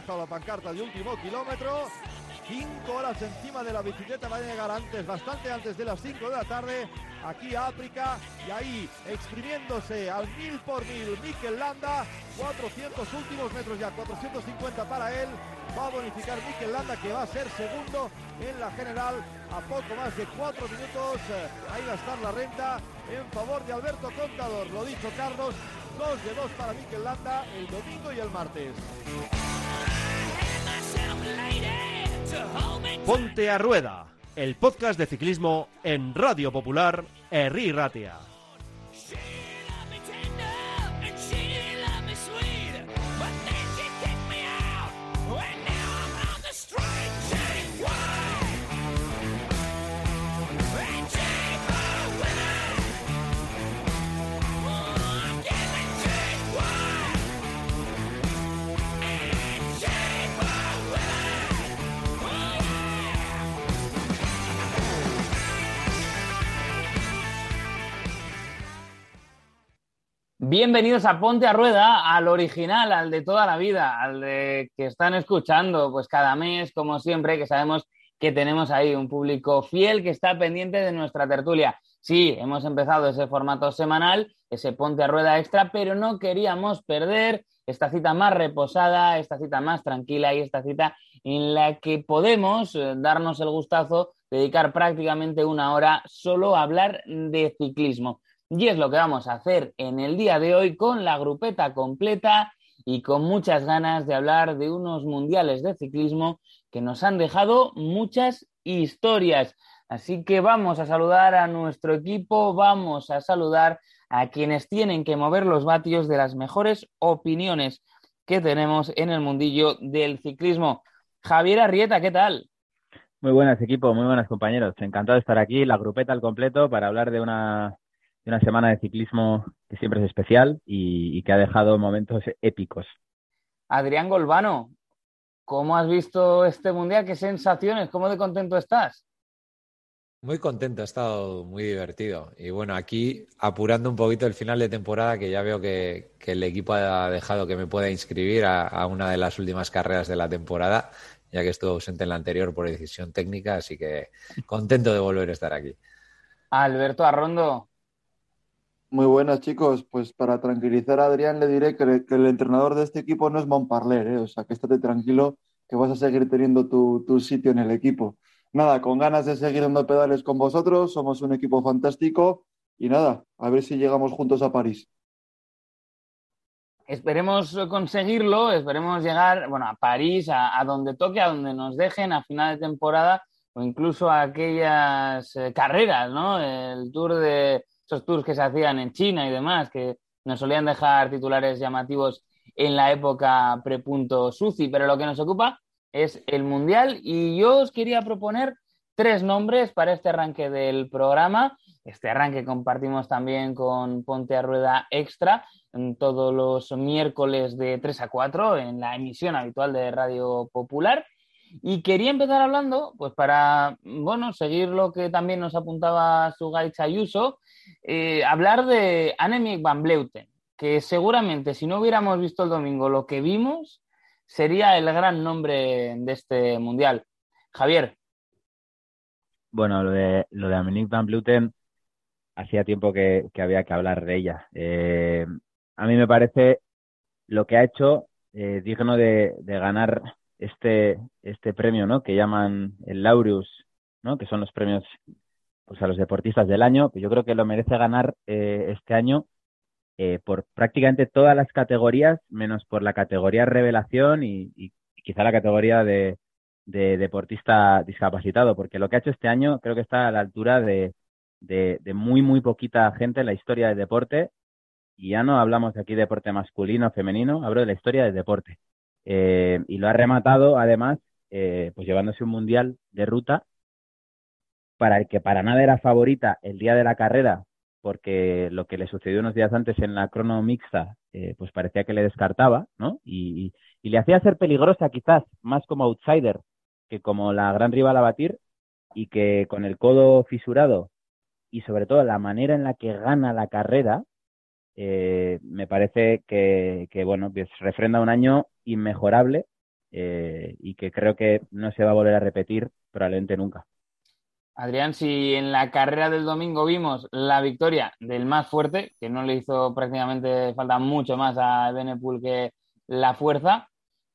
bajado la pancarta de último kilómetro. Cinco horas encima de la bicicleta va a llegar antes, bastante antes de las 5 de la tarde, aquí a África y ahí exprimiéndose al mil por mil Mikel Landa, 400 últimos metros ya, 450 para él, va a bonificar Mikel Landa que va a ser segundo en la general a poco más de cuatro minutos, ahí va a estar la renta en favor de Alberto Contador, lo dicho Carlos, dos de dos para Mikel Landa el domingo y el martes. Ponte a Rueda, el podcast de ciclismo en Radio Popular, Herri Ratia. Bienvenidos a Ponte a Rueda, al original, al de toda la vida, al de que están escuchando pues cada mes, como siempre, que sabemos que tenemos ahí un público fiel que está pendiente de nuestra tertulia. Sí, hemos empezado ese formato semanal, ese Ponte a Rueda extra, pero no queríamos perder esta cita más reposada, esta cita más tranquila y esta cita en la que podemos eh, darnos el gustazo, dedicar prácticamente una hora solo a hablar de ciclismo. Y es lo que vamos a hacer en el día de hoy con la grupeta completa y con muchas ganas de hablar de unos mundiales de ciclismo que nos han dejado muchas historias. Así que vamos a saludar a nuestro equipo, vamos a saludar a quienes tienen que mover los vatios de las mejores opiniones que tenemos en el mundillo del ciclismo. Javier Arrieta, ¿qué tal? Muy buenas, equipo, muy buenas compañeros. Encantado de estar aquí, la grupeta al completo, para hablar de una de una semana de ciclismo que siempre es especial y, que ha dejado momentos épicos. Adrián Golbano, ¿cómo has visto este mundial? ¿Qué sensaciones? ¿Cómo de contento estás? Muy contento, ha estado muy divertido. Y bueno, aquí apurando un poquito el final de temporada, que ya veo que, el equipo ha dejado que me pueda inscribir a, a, una de las últimas carreras de la temporada, ya que estuve ausente en la anterior por decisión técnica, así que contento de volver a estar aquí. Alberto Arrondo, muy buenas, chicos. Pues para tranquilizar a Adrián le diré que, el entrenador de este equipo no es Montparler, ¿eh? o sea que estate tranquilo que vas a seguir teniendo tu, sitio en el equipo. Nada, con ganas de seguir dando pedales con vosotros, somos un equipo fantástico y nada, a ver si llegamos juntos a París. Esperemos conseguirlo, esperemos llegar, bueno, a París, a, a donde toque, a donde nos dejen a final de temporada o incluso a aquellas eh, carreras, ¿no? El Tour de, esos tours que se hacían en China y demás, que nos solían dejar titulares llamativos en la época prepunto Suci, pero lo que nos ocupa es el Mundial y yo os quería proponer tres nombres para este arranque del programa. Este arranque compartimos también con Ponte a Rueda Extra todos los miércoles de 3 a 4 en la emisión habitual de Radio Popular. Y quería empezar hablando, pues para, bueno, seguir lo que también nos apuntaba su Ayuso, eh, hablar de Annemiek van Bleuten, que seguramente si no hubiéramos visto el domingo lo que vimos, sería el gran nombre de este mundial. Javier. Bueno, lo de, lo de Annemiek van Bleuten, hacía tiempo que, había que hablar de ella. Eh, a mí me parece lo que ha hecho eh, digno de, de ganar este, este premio, ¿no? Que llaman el Laureus, ¿no? Que son los premios pues, a los deportistas del año. Yo creo que lo merece ganar eh, este año eh, por prácticamente todas las categorías, menos por la categoría revelación y, quizá la categoría de, de, deportista discapacitado, porque lo que ha hecho este año creo que está a la altura de, de, de muy, muy poquita gente en la historia del deporte. Y ya no hablamos aquí de deporte masculino o femenino, hablo de la historia del deporte. Eh, y lo ha rematado, además, eh, pues llevándose un mundial de ruta para el que para nada era favorita el día de la carrera, porque lo que le sucedió unos días antes en la crono mixta, eh, pues parecía que le descartaba, ¿no? Y, y, le hacía ser peligrosa quizás más como outsider que como la gran rival a batir y que con el codo fisurado y sobre todo la manera en la que gana la carrera, eh, me parece que, que, bueno, refrenda un año inmejorable eh, y que creo que no se va a volver a repetir probablemente nunca. Adrián, si en la carrera del domingo vimos la victoria del más fuerte, que no le hizo prácticamente falta mucho más a Benepool que la fuerza,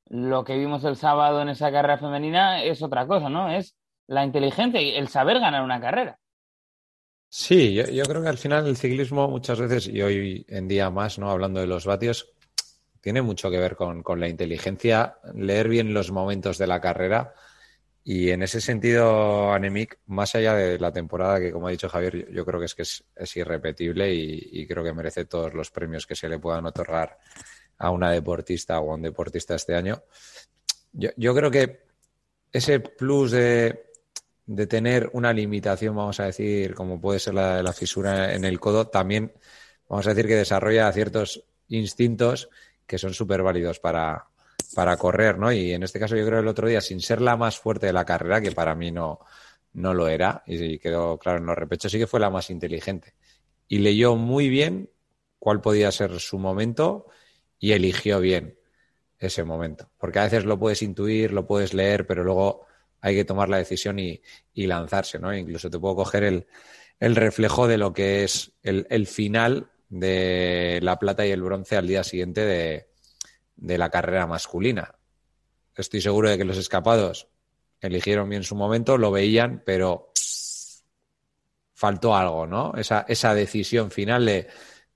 lo que vimos el sábado en esa carrera femenina es otra cosa, ¿no? Es la inteligencia y el saber ganar una carrera. Sí, yo, creo que al final el ciclismo muchas veces, y hoy en día más, ¿no? Hablando de los vatios, tiene mucho que ver con, la inteligencia, leer bien los momentos de la carrera. Y en ese sentido, Anemic, más allá de la temporada, que como ha dicho Javier, yo, creo que es que es, irrepetible y, creo que merece todos los premios que se le puedan otorgar a una deportista o a un deportista este año. Yo, creo que ese plus de, de, tener una limitación, vamos a decir, como puede ser la, la fisura en el codo, también vamos a decir que desarrolla ciertos instintos que son súper válidos para, para correr, ¿no? Y en este caso yo creo el otro día, sin ser la más fuerte de la carrera, que para mí no, no lo era, y quedó claro en los repechos, sí que fue la más inteligente. Y leyó muy bien cuál podía ser su momento y eligió bien ese momento. Porque a veces lo puedes intuir, lo puedes leer, pero luego hay que tomar la decisión y, lanzarse, ¿no? Incluso te puedo coger el, reflejo de lo que es el, el, final de la plata y el bronce al día siguiente de, de la carrera masculina. Estoy seguro de que los escapados eligieron bien su momento, lo veían, pero faltó algo, ¿no? Esa, esa decisión final de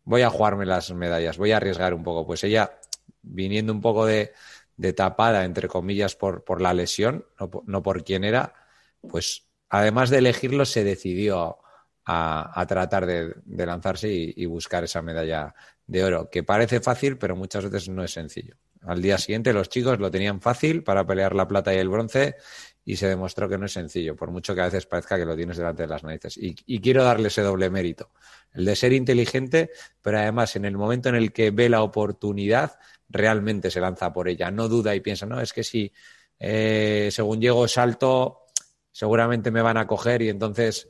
voy a jugarme las medallas, voy a arriesgar un poco. Pues ella, viniendo un poco de, de tapada, entre comillas, por, por la lesión, no, no, por quién era, pues además de elegirlo, se decidió a, tratar de, lanzarse y, buscar esa medalla de oro, que parece fácil, pero muchas veces no es sencillo. Al día siguiente los chicos lo tenían fácil para pelear la plata y el bronce y se demostró que no es sencillo, por mucho que a veces parezca que lo tienes delante de las narices. Y, y quiero darle ese doble mérito, el de ser inteligente, pero además en el momento en el que ve la oportunidad, realmente se lanza por ella, no duda y piensa, no, es que si eh, según llego salto, seguramente me van a coger y entonces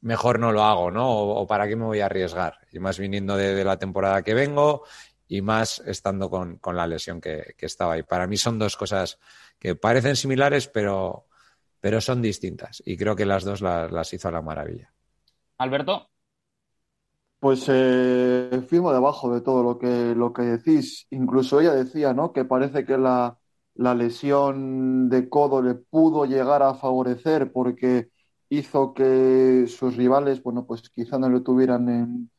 mejor no lo hago, ¿no? O, para qué me voy a arriesgar. Y más viniendo de, la temporada que vengo y más estando con, la lesión que, estaba ahí. Para mí son dos cosas que parecen similares, pero, pero son distintas. Y creo que las dos las, hizo a la maravilla. Alberto. Pues eh, firmo debajo de todo lo que, lo que decís. Incluso ella decía, ¿no? Que parece que la, la lesión de codo le pudo llegar a favorecer porque hizo que sus rivales, bueno, pues quizá no lo tuvieran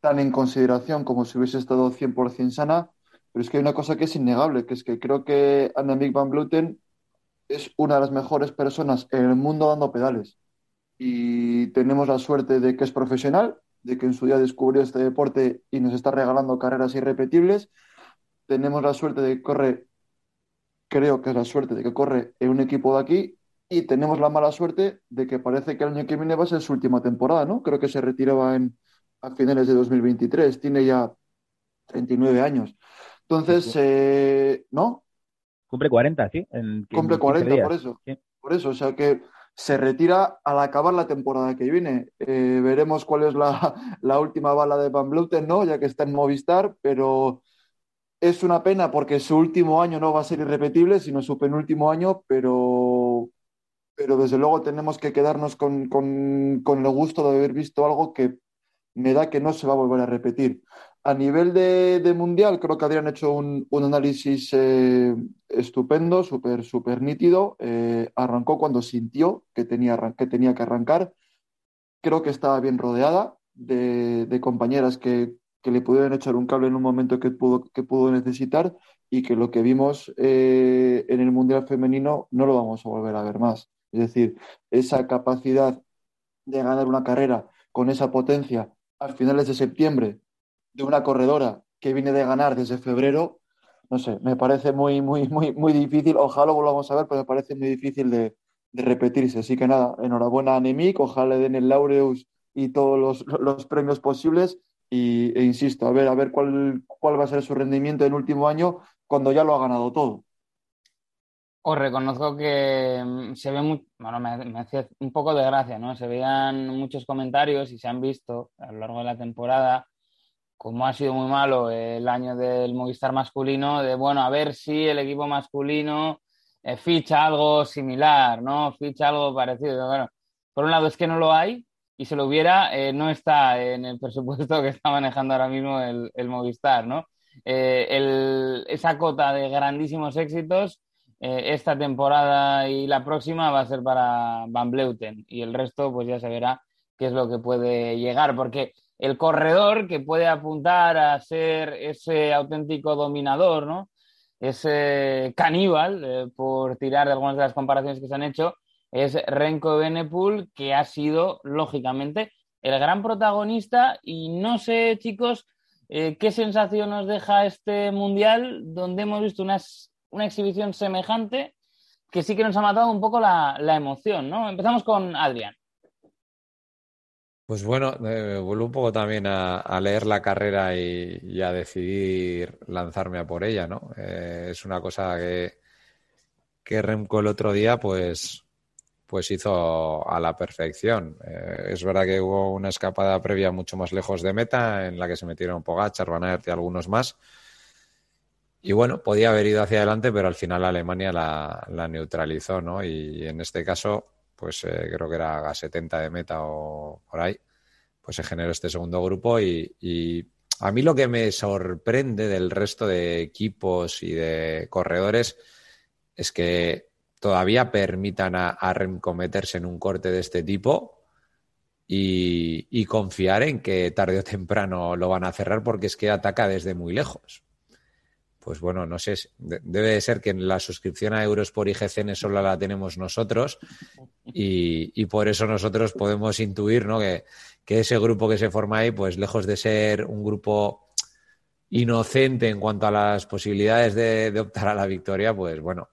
tan en consideración como si hubiese estado 100% sana, pero es que hay una cosa que es innegable, que es que creo que Annemiek van Bluten es una de las mejores personas en el mundo dando pedales. Y tenemos la suerte de que es profesional, de que en su día descubrió este deporte y nos está regalando carreras irrepetibles. Tenemos la suerte de que corre, creo que es la suerte de que corre en un equipo de aquí y tenemos la mala suerte de que parece que el año que viene va a ser su última temporada, ¿no? Creo que se retiraba en, a finales de 2023, tiene ya 39 años. Entonces, eh, ¿no? Cumple 40, sí. Cumple 40, por eso. Por eso, o sea que se retira al acabar la temporada que viene. Eh, veremos cuál es la, la, última bala de Van Bluten, ¿no? Ya que está en Movistar, pero es una pena porque su último año no va a ser irrepetible, sino su penúltimo año, pero pero desde luego tenemos que quedarnos con, el gusto de haber visto algo que me da que no se va a volver a repetir. A nivel de, mundial, creo que Adrián ha hecho un, análisis eh, estupendo, súper super nítido. Eh, arrancó cuando sintió que tenía, que tenía que arrancar. Creo que estaba bien rodeada de, compañeras que, le pudieron echar un cable en un momento que pudo, que pudo necesitar y que lo que vimos eh, en el Mundial Femenino no lo vamos a volver a ver más. Es decir, esa capacidad de ganar una carrera con esa potencia a finales de septiembre de una corredora que viene de ganar desde febrero, no sé, me parece muy, muy, muy, muy difícil. Ojalá lo volvamos a ver, pero me parece muy difícil de, repetirse. Así que nada, enhorabuena a Nemic, ojalá le den el Laureus y todos los, premios posibles. Y, e insisto, a ver, a ver cuál, cuál va a ser su rendimiento en el último año cuando ya lo ha ganado todo. Os reconozco que mm, se ve muy, bueno, me, hacía un poco de gracia, ¿no? Se veían muchos comentarios y se han visto a lo largo de la temporada como ha sido muy malo el año del Movistar masculino, de bueno, a ver si el equipo masculino eh, ficha algo similar, ¿no? Ficha algo parecido. Bueno, por un lado es que no lo hay y si lo hubiera, eh, no está en el presupuesto que está manejando ahora mismo el, Movistar, ¿no? Eh, esa cota de grandísimos éxitos esta temporada y la próxima va a ser para Van Bleuten y el resto pues ya se verá qué es lo que puede llegar, porque el corredor que puede apuntar a ser ese auténtico dominador, ¿no? ese caníbal, eh, por tirar de algunas de las comparaciones que se han hecho, es Renko Benepul, que ha sido, lógicamente, el gran protagonista. Y no sé, chicos, eh, qué sensación nos deja este mundial, donde hemos visto una, una, exhibición semejante, que sí que nos ha matado un poco la, la emoción, ¿no? Empezamos con Adrián. Pues bueno, eh, vuelvo un poco también a, leer la carrera y, a decidir lanzarme a por ella, ¿no? Eh, es una cosa que, que Remco el otro día, pues, pues hizo a la perfección. Eh, es verdad que hubo una escapada previa mucho más lejos de meta, en la que se metieron Pogachar, Van y algunos más. Y bueno, podía haber ido hacia adelante, pero al final Alemania la, la neutralizó, ¿no? Y en este caso pues eh, creo que era a 70 de meta o por ahí, pues se generó este segundo grupo y, a mí lo que me sorprende del resto de equipos y de corredores es que todavía permitan a, a en un corte de este tipo y, y, confiar en que tarde o temprano lo van a cerrar porque es que ataca desde muy lejos pues bueno, no sé, debe de ser que la suscripción a euros por IGCN solo la tenemos nosotros y, por eso nosotros podemos intuir ¿no? que, ese grupo que se forma ahí, pues lejos de ser un grupo inocente en cuanto a las posibilidades de, optar a la victoria, pues bueno,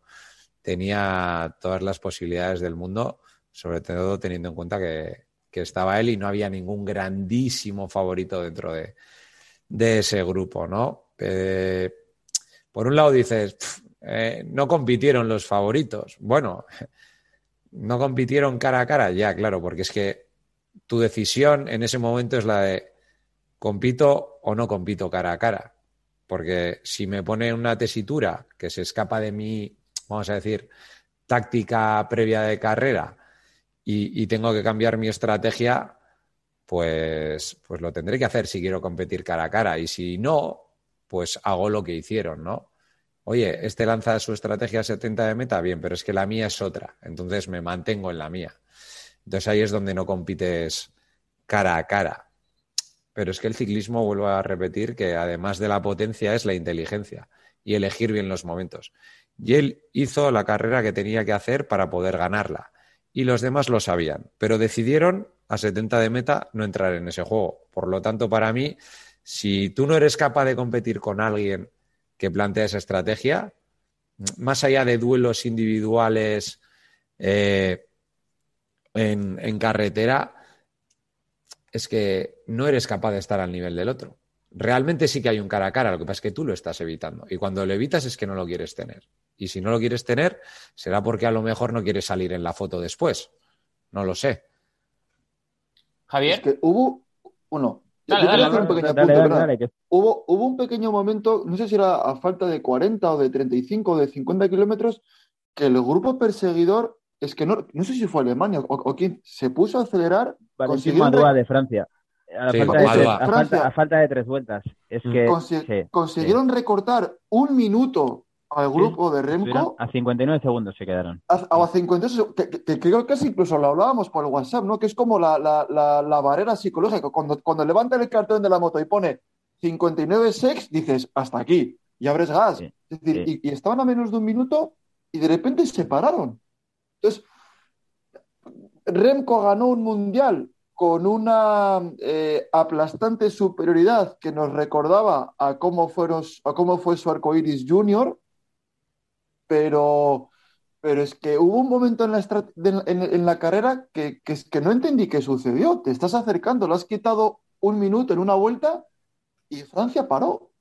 tenía todas las posibilidades del mundo, sobre todo teniendo en cuenta que, estaba él y no había ningún grandísimo favorito dentro de, ese grupo, ¿no? Eh, por un lado dices, eh, no compitieron los favoritos. Bueno, no compitieron cara a cara, ya, claro, porque es que tu decisión en ese momento es la de compito o no compito cara a cara. Porque si me pone una tesitura que se escapa de mi, vamos a decir, táctica previa de carrera y, y tengo que cambiar mi estrategia, pues, pues lo tendré que hacer si quiero competir cara a cara. Y si no, pues hago lo que hicieron, ¿no? Oye, este lanza su estrategia 70 de meta, bien, pero es que la mía es otra, entonces me mantengo en la mía. Entonces ahí es donde no compites cara a cara. Pero es que el ciclismo, vuelvo a repetir, que además de la potencia es la inteligencia y elegir bien los momentos. Y él hizo la carrera que tenía que hacer para poder ganarla. Y los demás lo sabían, pero decidieron a 70 de meta no entrar en ese juego. Por lo tanto, para mí, si tú no eres capaz de competir con alguien que plantea esa estrategia, más allá de duelos individuales eh, en, carretera, es que no eres capaz de estar al nivel del otro. Realmente sí que hay un cara a cara, lo que pasa es que tú lo estás evitando. Y cuando lo evitas es que no lo quieres tener. Y si no lo quieres tener, será porque a lo mejor no quieres salir en la foto después. No lo sé. Javier. Es que hubo uno, hubo, hubo un pequeño momento, no sé si era a falta de 40 o de 35 o de 50 kilómetros, que el grupo perseguidor, es que no, no sé si fue Alemania o, quién, se puso a acelerar. Madua de Francia. A, falta de, tres vueltas. Es mm. que consiguieron recortar un minuto al grupo de Remco. A 59 segundos se quedaron. A, a 59 que, creo que incluso lo hablábamos por el WhatsApp, ¿no? Que es como la, la, barrera psicológica. Cuando, cuando levanta el cartón de la moto y pone 59 sex, dices, hasta aquí, y abres gas. es decir, y, estaban a menos de un minuto y de repente se pararon. Entonces, Remco ganó un mundial con una eh, aplastante superioridad que nos recordaba a cómo, fueron, a cómo fue su arcoiris junior, pero, pero es que hubo un momento en la, en, la carrera que, que, que, no entendí qué sucedió. Te estás acercando, lo has quitado un minuto en una vuelta y Francia paró.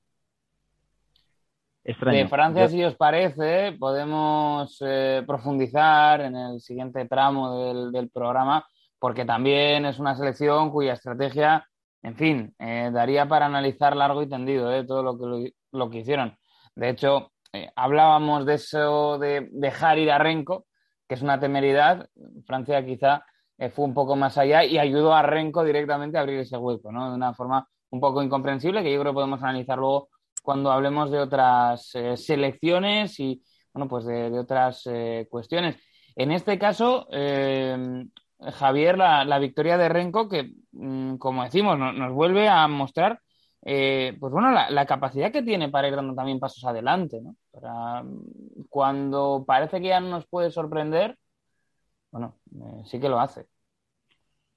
De Francia, si os parece, podemos eh, profundizar en el siguiente tramo del, del, programa, porque también es una selección cuya estrategia en fin, eh, daría para analizar largo y tendido eh, todo lo que, lo, que hicieron. De hecho, eh, hablábamos de eso de dejar ir a Renko, que es una temeridad. Francia quizá fue un poco más allá y ayudó a Renko directamente a abrir ese hueco, ¿no? De una forma un poco incomprensible que yo creo que podemos analizar luego cuando hablemos de otras selecciones y, bueno, pues de, otras cuestiones. En este caso, Javier, la, victoria de Renko, que, mm, como decimos, nos vuelve a mostrar, eh, pues bueno, la, capacidad que tiene para ir dando también pasos adelante, ¿no? Para, cuando parece que ya no nos puede sorprender, bueno, eh, sí que lo hace.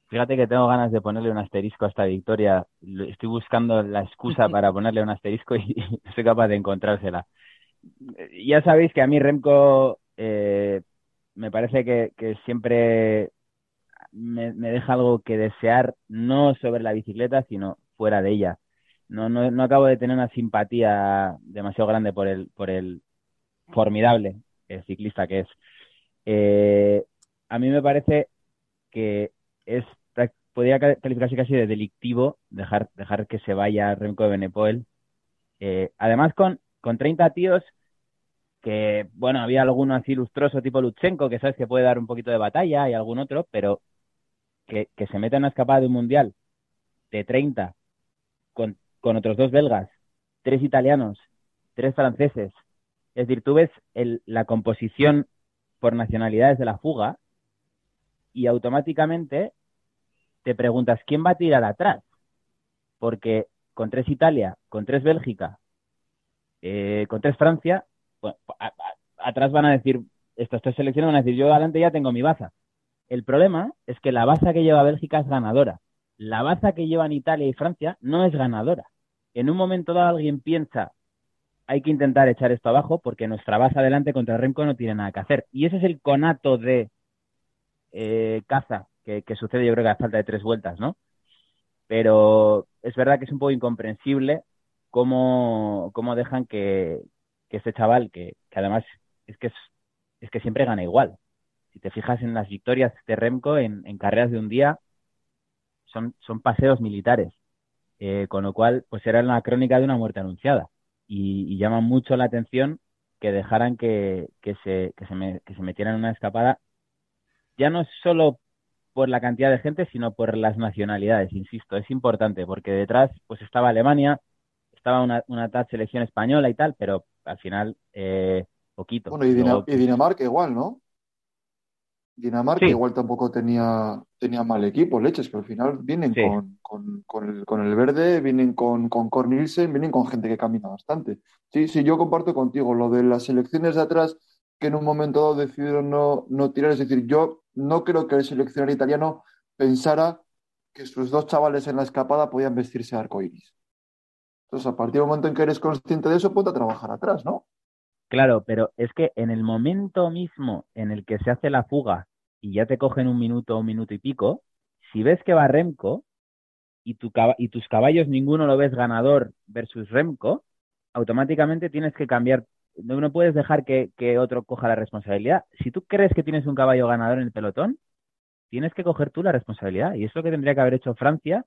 Fíjate que tengo ganas de ponerle un asterisco a esta victoria. Estoy buscando la excusa para ponerle un asterisco y no soy capaz de encontrársela. Ya sabéis que a mí Remco eh, me parece que, que siempre me, deja algo que desear, no sobre la bicicleta, sino fuera de ella. No, no, no acabo de tener una simpatía demasiado grande por el, por el formidable ciclista que es. Eh, a mí me parece que es podría calificarse casi de delictivo dejar, dejar que se vaya Remco de Benepoel. Eh, además, con, con 30 tíos que, bueno, había alguno así lustroso tipo Lutsenko, que sabes que puede dar un poquito de batalla y algún otro, pero que, se meta en una escapada de un mundial de 30 con, con otros dos belgas, tres italianos, tres franceses. Es decir, tú ves el, la composición por nacionalidades de la fuga y automáticamente te preguntas quién va a tirar atrás. Porque con tres Italia, con tres Bélgica, eh, con tres Francia, atrás van a decir, estas tres selecciones van a decir, yo adelante ya tengo mi baza. El problema es que la baza que lleva Bélgica es ganadora. La baza que llevan Italia y Francia no es ganadora. En un momento dado alguien piensa, hay que intentar echar esto abajo porque nuestra baza adelante contra Remco no tiene nada que hacer. Y ese es el conato de eh, caza que, sucede, yo creo que a falta de tres vueltas, ¿no? Pero es verdad que es un poco incomprensible cómo, cómo dejan que, que este chaval, que, además es que, es que siempre gana igual, si te fijas en las victorias de Remco en, carreras de un día, son, son paseos militares, eh, con lo cual pues era la crónica de una muerte anunciada y, llama mucho la atención que dejaran que, que, se, que, se me, que se metieran en una escapada, ya no solo por la cantidad de gente, sino por las nacionalidades, insisto, es importante, porque detrás pues estaba Alemania, estaba una, una tal selección española y tal, pero al final eh, poquito. Bueno, y, y Dinamarca igual, ¿no? Dinamarca igual tampoco tenía, tenía mal equipo, leches, que al final vienen con, con, el, verde, vienen con, con Cornelsen, vienen con gente que camina bastante. Sí, sí, yo comparto contigo lo de las selecciones de atrás que en un momento dado decidieron no, no tirar. Es decir, yo no creo que el seleccionador italiano pensara que sus dos chavales en la escapada podían vestirse de arcoiris. Entonces, a partir del momento en que eres consciente de eso, ponte a trabajar atrás, ¿no? Claro, pero es que en el momento mismo en el que se hace la fuga y ya te cogen un minuto un minuto y pico, si ves que va Remco y, tu, y tus caballos ninguno lo ves ganador versus Remco, automáticamente tienes que cambiar. No, puedes dejar que, que, otro coja la responsabilidad. Si tú crees que tienes un caballo ganador en el pelotón, tienes que coger tú la responsabilidad. Y es lo que tendría que haber hecho Francia,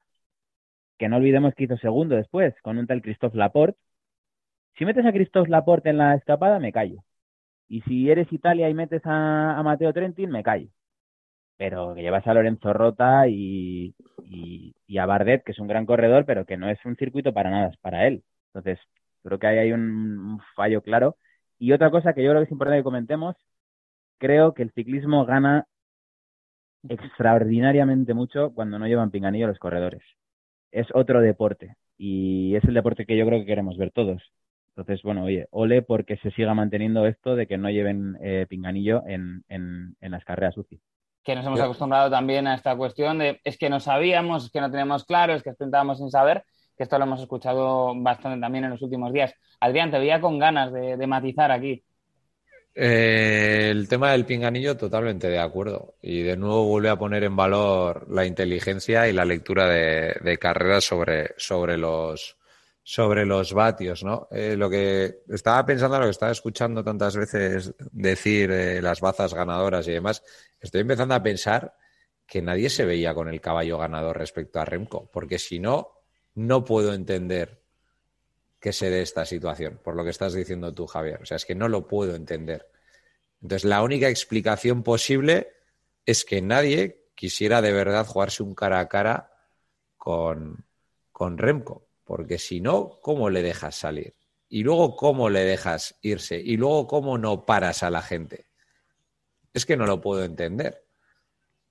que no olvidemos que hizo segundo después, con un tal Christophe Laporte, si metes a Christophe Laporte en la escapada, me callo. Y si eres Italia y metes a, a Mateo Trentin, me callo. Pero que llevas a Lorenzo Rota y, y, a Bardet, que es un gran corredor, pero que no es un circuito para nada, es para él. Entonces, creo que ahí hay un, fallo claro. Y otra cosa que yo creo que es importante que comentemos, creo que el ciclismo gana extraordinariamente mucho cuando no llevan pinganillo los corredores. Es otro deporte y es el deporte que yo creo que queremos ver todos. Entonces, bueno, oye, ole porque se siga manteniendo esto de que no lleven eh, pinganillo en, en, las carreras UCI. Que nos hemos acostumbrado también a esta cuestión de es que no sabíamos, es que no teníamos claro, es que intentábamos sin saber, que esto lo hemos escuchado bastante también en los últimos días. Adrián, te veía con ganas de, matizar aquí. Eh, el tema del pinganillo, totalmente de acuerdo. Y de nuevo vuelve a poner en valor la inteligencia y la lectura de, de carreras sobre, sobre los, sobre los vatios, ¿no? Eh, lo que estaba pensando, lo que estaba escuchando tantas veces decir las bazas ganadoras y demás, estoy empezando a pensar que nadie se veía con el caballo ganador respecto a Remco, porque si no, no puedo entender que se dé esta situación, por lo que estás diciendo tú, Javier. O sea, es que no lo puedo entender. Entonces, la única explicación posible es que nadie quisiera de verdad jugarse un cara a cara con, con Remco, porque si no, ¿cómo le dejas salir? Y luego, ¿cómo le dejas irse? Y luego, ¿cómo no paras a la gente? Es que no lo puedo entender.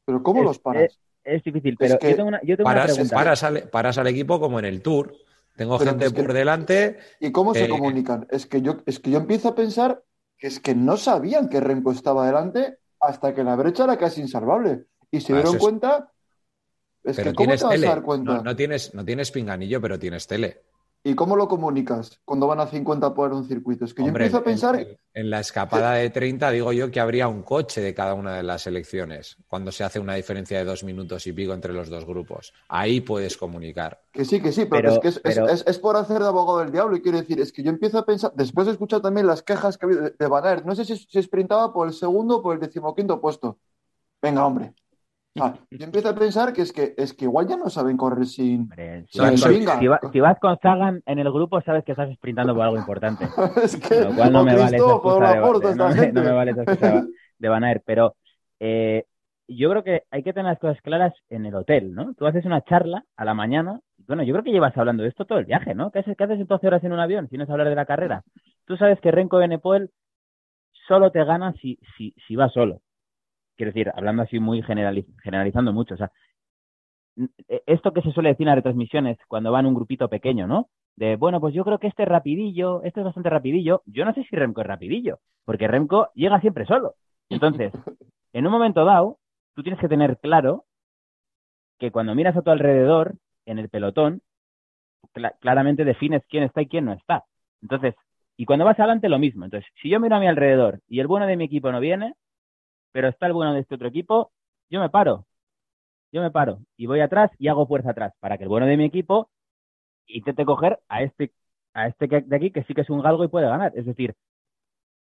Pero ¿cómo Es- los paras? Es difícil, pero que yo tengo una, yo tengo una Paras, pregunta. paras al, paras al equipo como en el Tour. Tengo Pero gente es que- por delante. ¿Y cómo se eh, comunican? Es que yo, es que yo empiezo a pensar que es que no sabían que Remco estaba delante hasta que la brecha era casi insalvable. Y se Ah, dieron es- cuenta. Es pero que ¿cómo tienes te vas tele. a dar cuenta? No, no tienes, no tienes pinganillo, pero tienes tele. ¿Y cómo lo comunicas cuando van a 50 por un circuito? Es que Hombre, yo empiezo a en- pensar. en, en la escapada de 30 digo yo que habría un coche de cada una de las elecciones cuando se hace una diferencia de dos minutos y pico entre los dos grupos. Ahí puedes comunicar. Que sí, que sí, pero, Pero- es que es, es- pero- es- es por hacer de abogado del diablo. Y quiero decir, es que yo empiezo a pensar, después de escuchar también las quejas que ha habido de, de Van Aert, no sé si, si sprintaba por el segundo o por el decimoquinto puesto. Venga, hombre. O sea, yo empiezo a pensar que es que es que igual ya no saben correr sin. Hombre, si, vas con, si va- si vas con Sagan en el grupo, sabes que estás sprintando por algo importante. es que. Lo cual no me vale esa excusa de, de- no, me, gente. no me vale esa excusa de- de Van Aert, pero eh, yo creo que hay que tener las cosas claras en el hotel, ¿no? Tú haces una charla a la mañana, bueno, yo creo que llevas hablando de esto todo el viaje, ¿no? ¿Qué haces, qué haces en 12 horas en un avión si no es hablar de la carrera? Tú sabes que Renko Benepoel solo te gana si, si, si va solo. Quiero decir, hablando así muy generali- generalizando mucho, o sea, n- esto que se suele decir en las retransmisiones cuando van un grupito pequeño, ¿no? De, bueno, pues yo creo que este es rapidillo, este es bastante rapidillo. Yo no sé si Remco es rapidillo, porque Remco llega siempre solo. Entonces, en un momento dado, tú tienes que tener claro que cuando miras a tu alrededor, en el pelotón, cla- claramente defines quién está y quién no está. Entonces, y cuando vas adelante, lo mismo. Entonces, si yo miro a mi alrededor y el bueno de mi equipo no viene, pero está el bueno de este otro equipo, yo me paro. Yo me paro y voy atrás y hago fuerza atrás para que el bueno de mi equipo intente coger a este, a este de aquí que sí que es un galgo y puede ganar. Es decir,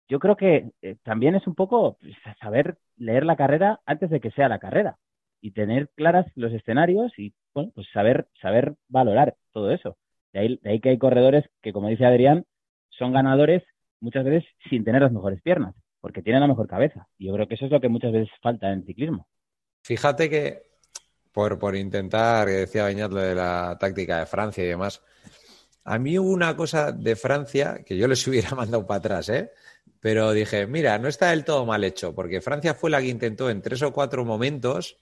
yo creo que eh, también es un poco pues, saber leer la carrera antes de que sea la carrera y tener claras los escenarios y bueno, pues saber, saber valorar todo eso. De ahí, de ahí que hay corredores que, como dice Adrián, son ganadores muchas veces sin tener las mejores piernas, porque tienen la mejor cabeza. Y yo creo que eso es lo que muchas veces falta en el ciclismo. Fíjate que, por, por intentar, que decía Beñat lo de la táctica de Francia y demás, a mí hubo una cosa de Francia que yo les hubiera mandado para atrás, ¿eh? Pero dije, mira, no está del todo mal hecho, porque Francia fue la que intentó en tres o cuatro momentos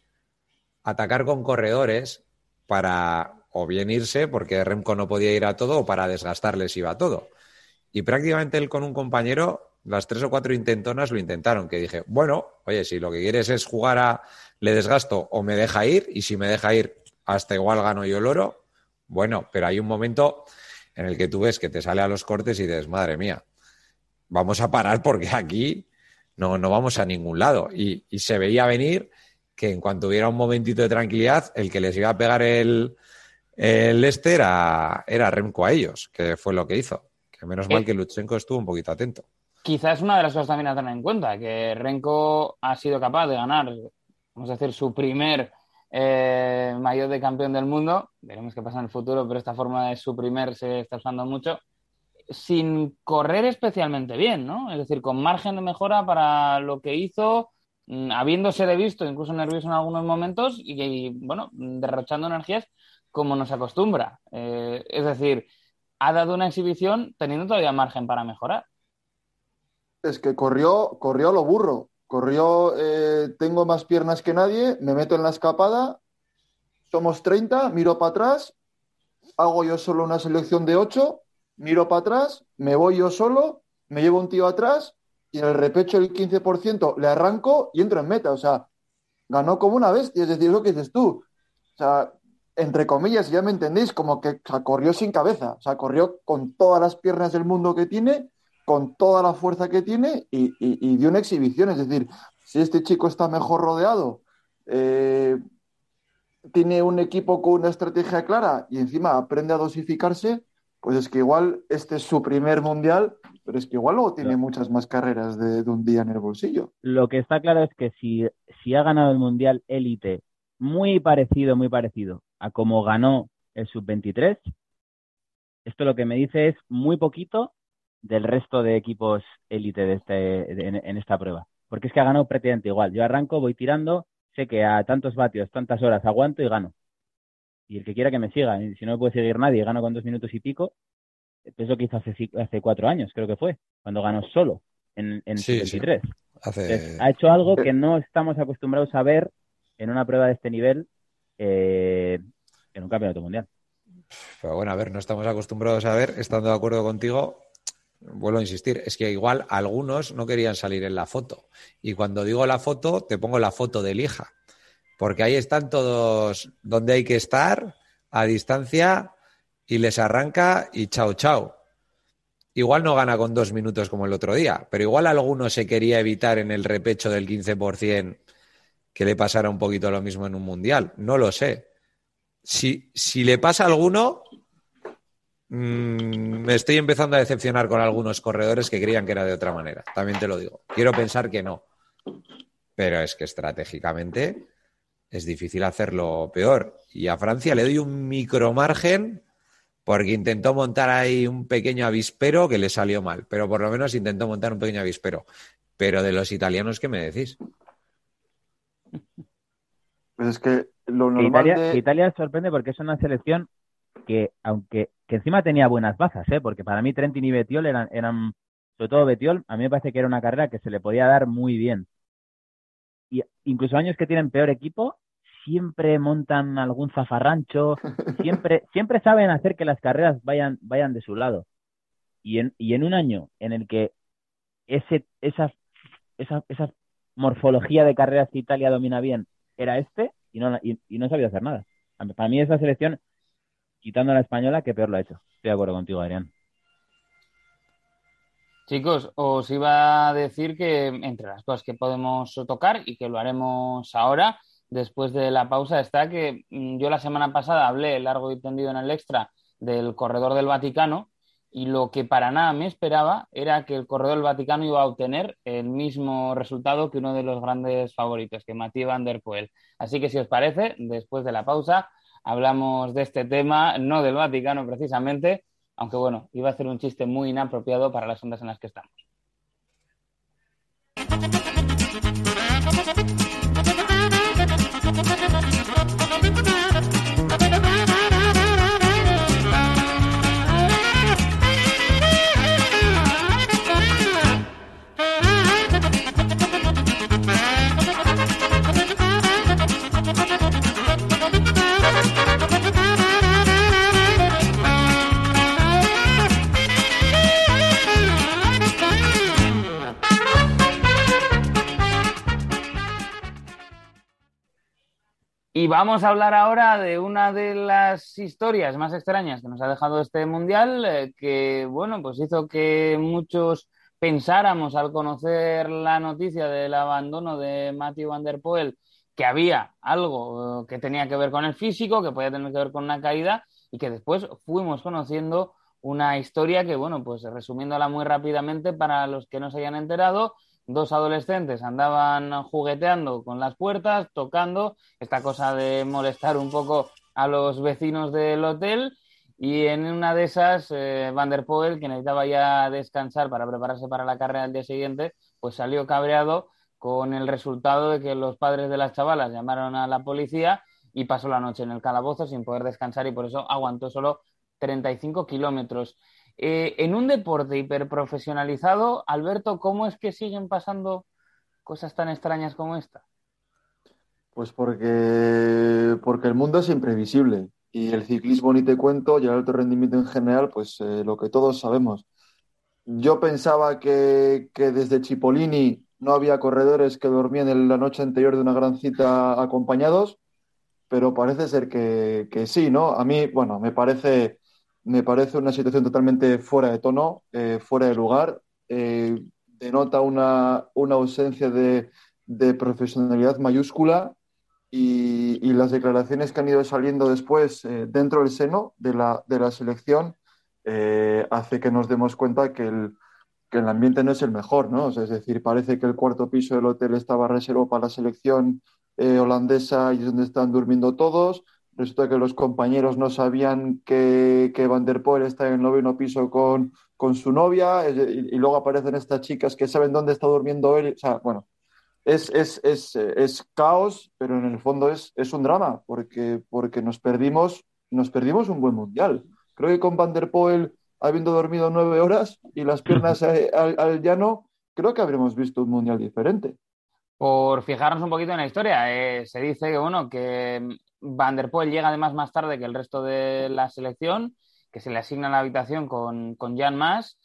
atacar con corredores para o bien irse, porque Remco no podía ir a todo, o para desgastarles iba todo. Y prácticamente él con un compañero, las tres o cuatro intentonas lo intentaron, que dije, bueno, oye, si lo que quieres es jugar a le desgasto o me deja ir, y si me deja ir, hasta igual gano yo el oro, bueno, pero hay un momento en el que tú ves que te sale a los cortes y dices, madre mía, vamos a parar porque aquí no, no vamos a ningún lado. Y, y se veía venir que en cuanto hubiera un momentito de tranquilidad, el que les iba a pegar el, el este era, era Remco a ellos, que fue lo que hizo. Que menos mal que Lutsenko estuvo un poquito atento. Quizás una de las cosas también a tener en cuenta, que Renko ha sido capaz de ganar, vamos a decir, su primer eh, mayor de campeón del mundo. Veremos qué pasa en el futuro, pero esta forma de su primer se está usando mucho. Sin correr especialmente bien, ¿no? Es decir, con margen de mejora para lo que hizo, mm, habiéndose visto incluso nervioso en algunos momentos y, y, bueno, derrochando energías como nos acostumbra. Eh, es decir, ha dado una exhibición teniendo todavía margen para mejorar. Es que corrió, corrió lo burro. Corrió, eh, tengo más piernas que nadie, me meto en la escapada, somos 30, miro para atrás, hago yo solo una selección de 8, miro para atrás, me voy yo solo, me llevo un tío atrás y en el repecho el 15% le arranco y entro en meta. O sea, ganó como una bestia, es decir, lo que dices tú. O sea, entre comillas, ya me entendéis, como que corrió sin cabeza, o sea, corrió con todas las piernas del mundo que tiene con toda la fuerza que tiene y, y, y dio una exhibición. Es decir, si este chico está mejor rodeado, eh, tiene un equipo con una estrategia clara y encima aprende a dosificarse, pues es que igual este es su primer mundial, pero es que igual luego tiene muchas más carreras de, de un día en el bolsillo. Lo que está claro es que si, si ha ganado el Mundial élite muy parecido, muy parecido a como ganó el sub-23. Esto lo que me dice es muy poquito del resto de equipos élite de este, en, esta prueba. Porque es que ha ganado prácticamente igual. Yo arranco, voy tirando, sé que a tantos vatios, tantas horas aguanto y gano. Y el que quiera que me siga, si no me puede seguir nadie, gano con dos minutos y pico. Es lo que hizo hace, hace cuatro años, creo que fue, cuando ganó solo en, en Sí, 23. Hace... ha hecho algo que no estamos acostumbrados a ver en una prueba de este nivel eh, en un campeonato mundial. Pero bueno, a ver, no estamos acostumbrados a ver, estando de acuerdo contigo, vuelvo a insistir, es que igual algunos no querían salir en la foto. Y cuando digo la foto, te pongo la foto de lija. Porque ahí están todos donde hay que estar, a distancia, y les arranca y chao, chao. Igual no gana con dos minutos como el otro día, pero igual alguno se quería evitar en el repecho del 15% que le pasara un poquito lo mismo en un mundial. No lo sé. Si, si le pasa a alguno, me estoy empezando a decepcionar con algunos corredores que creían que era de otra manera. También te lo digo. Quiero pensar que no. Pero es que estratégicamente es difícil hacerlo peor. Y a Francia le doy un micro margen porque intentó montar ahí un pequeño avispero que le salió mal. Pero por lo menos intentó montar un pequeño avispero. Pero de los italianos, ¿qué me decís? Pues es que lo normal Italia, de- que Italia sorprende porque es una selección que, aunque que encima tenía buenas bazas, ¿eh? porque para mí Trentin y Betiol eran, eran, sobre todo Betiol, a mí me parece que era una carrera que se le podía dar muy bien. Y incluso años que tienen peor equipo, siempre montan algún zafarrancho, siempre, siempre saben hacer que las carreras vayan, vayan de su lado. Y en, y en un año en el que ese, esa, esa, esa morfología de carreras que Italia domina bien era este y no, y, y no sabía hacer nada. Para mí esa selección, quitando la española, que peor lo ha hecho. Estoy de acuerdo contigo, Adrián. Chicos, os iba a decir que entre las cosas que podemos tocar y que lo haremos ahora, después de la pausa, está que mm, yo la semana pasada hablé largo y tendido en el extra del corredor del Vaticano y lo que para nada me esperaba era que el corredor del Vaticano iba a obtener el mismo resultado que uno de los grandes favoritos, que Mathieu Van Der Poel. Así que si os parece, después de la pausa hablamos de este tema, no del Vaticano precisamente, aunque bueno, iba a hacer un chiste muy inapropiado para las ondas en las que estamos. Y vamos a hablar ahora de una de las historias más extrañas que nos ha dejado este mundial, eh, que bueno, pues hizo que muchos pensáramos al conocer la noticia del abandono de Matthew Van Der Poel que había algo eh, que tenía que ver con el físico, que podía tener que ver con una caída y que después fuimos conociendo una historia que, bueno, pues resumiéndola muy rápidamente para los que no se hayan enterado, dos adolescentes andaban jugueteando con las puertas, tocando, esta cosa de molestar un poco a los vecinos del hotel y en una de esas eh, Van der Poel, que necesitaba ya descansar para prepararse para la carrera del día siguiente, pues salió cabreado con el resultado de que los padres de las chavalas llamaron a la policía y pasó la noche en el calabozo sin poder descansar y por eso aguantó solo 35 kilómetros. Eh, en un deporte hiperprofesionalizado, Alberto, ¿cómo es que siguen pasando cosas tan extrañas como esta? Pues porque, porque el mundo es imprevisible y el ciclismo ni te cuento y el alto rendimiento en general, pues eh, lo que todos sabemos. Yo pensaba que, que desde Cipollini no había corredores que dormían en la noche anterior de una gran cita acompañados, pero parece ser que, que sí, ¿no? A mí, bueno, me parece, me parece una situación totalmente fuera de tono, eh, fuera de lugar, eh, denota una, una ausencia de, de profesionalidad mayúscula y, y, las declaraciones que han ido saliendo después eh, dentro del seno de la, de la selección hace que nos demos cuenta que el, que el ambiente no es el mejor, ¿no? Es decir, parece que el cuarto piso del hotel estaba reservado para la selección holandesa y es donde están durmiendo todos. Resulta que los compañeros no sabían que, que Van der Poel está en el noveno piso con, con su novia y, y, luego aparecen estas chicas que saben dónde está durmiendo él. O sea, bueno, es, es, es, es caos, pero en el fondo es, es un drama porque, porque nos, perdimos, nos perdimos un buen mundial. Creo que con Van der Poel, habiendo dormido nueve horas y las piernas al, al llano, creo que habremos visto un mundial diferente. Por fijarnos un poquito en la historia, eh, se dice que bueno, que Van der Poel llega además más tarde que el resto de la selección, que se le asigna la habitación con, con Jan Mas,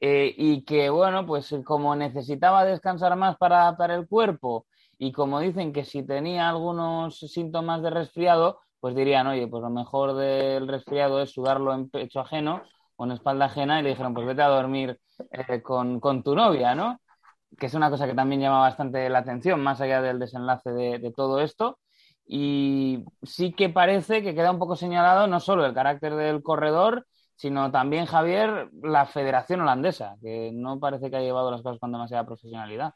eh, y que bueno, pues como necesitaba descansar más para adaptar el cuerpo, y como dicen que si tenía algunos síntomas de resfriado, pues dirían, oye, pues lo mejor del resfriado es sudarlo en pecho ajeno o en espalda ajena, y le dijeron, pues vete a dormir eh, con, con tu novia, ¿no? Que es una cosa que también llama bastante la atención, más allá del desenlace de, todo esto. Y sí que parece que queda un poco señalado no solo el carácter del corredor, sino también, Javier, la Federación Holandesa, que no parece que haya llevado las cosas con demasiada profesionalidad.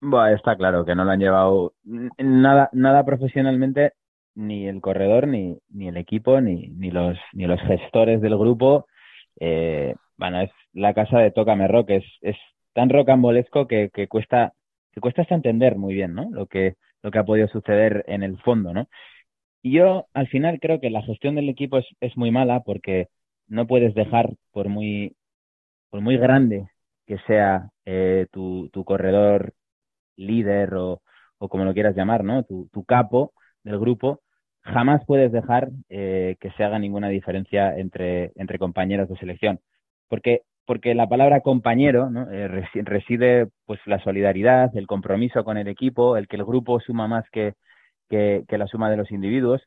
Bueno, está claro que no lo han llevado nada, nada profesionalmente, ni el corredor, ni, ni el equipo, ni, ni, los, ni los gestores del grupo. Eh, bueno, es la casa de Tócame Rock, es, es tan rocambolesco que, cuesta que cuesta hasta entender muy bien. Lo que lo que ha podido suceder en el fondo, ¿no? Y yo al final creo que la gestión del equipo es, muy mala porque no puedes dejar por muy por muy grande que sea eh, tu, corredor líder o, como lo quieras llamar, ¿no? Tu, tu capo del grupo, jamás puedes dejar eh, que se haga ninguna diferencia entre, entre compañeros de selección. Porque porque la palabra compañero eh, reside pues la solidaridad, el compromiso con el equipo, el que el grupo suma más que, la suma de los individuos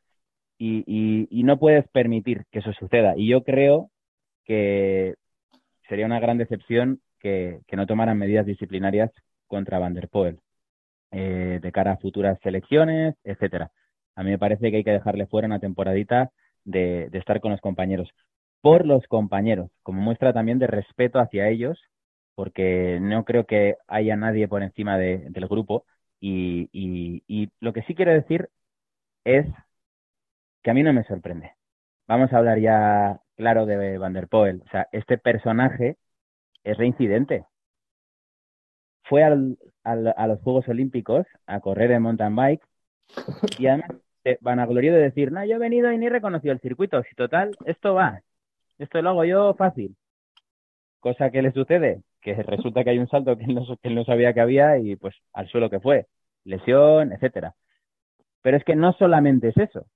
y, no puedes permitir que eso suceda. Y yo creo que sería una gran decepción que, no tomaran medidas disciplinarias contra Van der Poel eh, de cara a futuras selecciones, etcétera. A mí me parece que hay que dejarle fuera una temporadita de estar con los compañeros por los compañeros, como muestra también de respeto hacia ellos, porque no creo que haya nadie por encima de, del grupo. Y, lo que sí quiero decir es que a mí no me sorprende. Vamos a hablar ya claro de Van der Poel. O sea, este personaje es reincidente. Fue al, a los Juegos Olímpicos a correr en mountain bike y además van a gloria de decir, no, yo he venido y ni he reconocido el circuito. Si total, esto va, esto lo hago yo fácil. Cosa que le sucede, que resulta que hay un salto que él, no, sabía que había y pues al suelo que fue, lesión, etcétera. Pero es que no solamente es eso.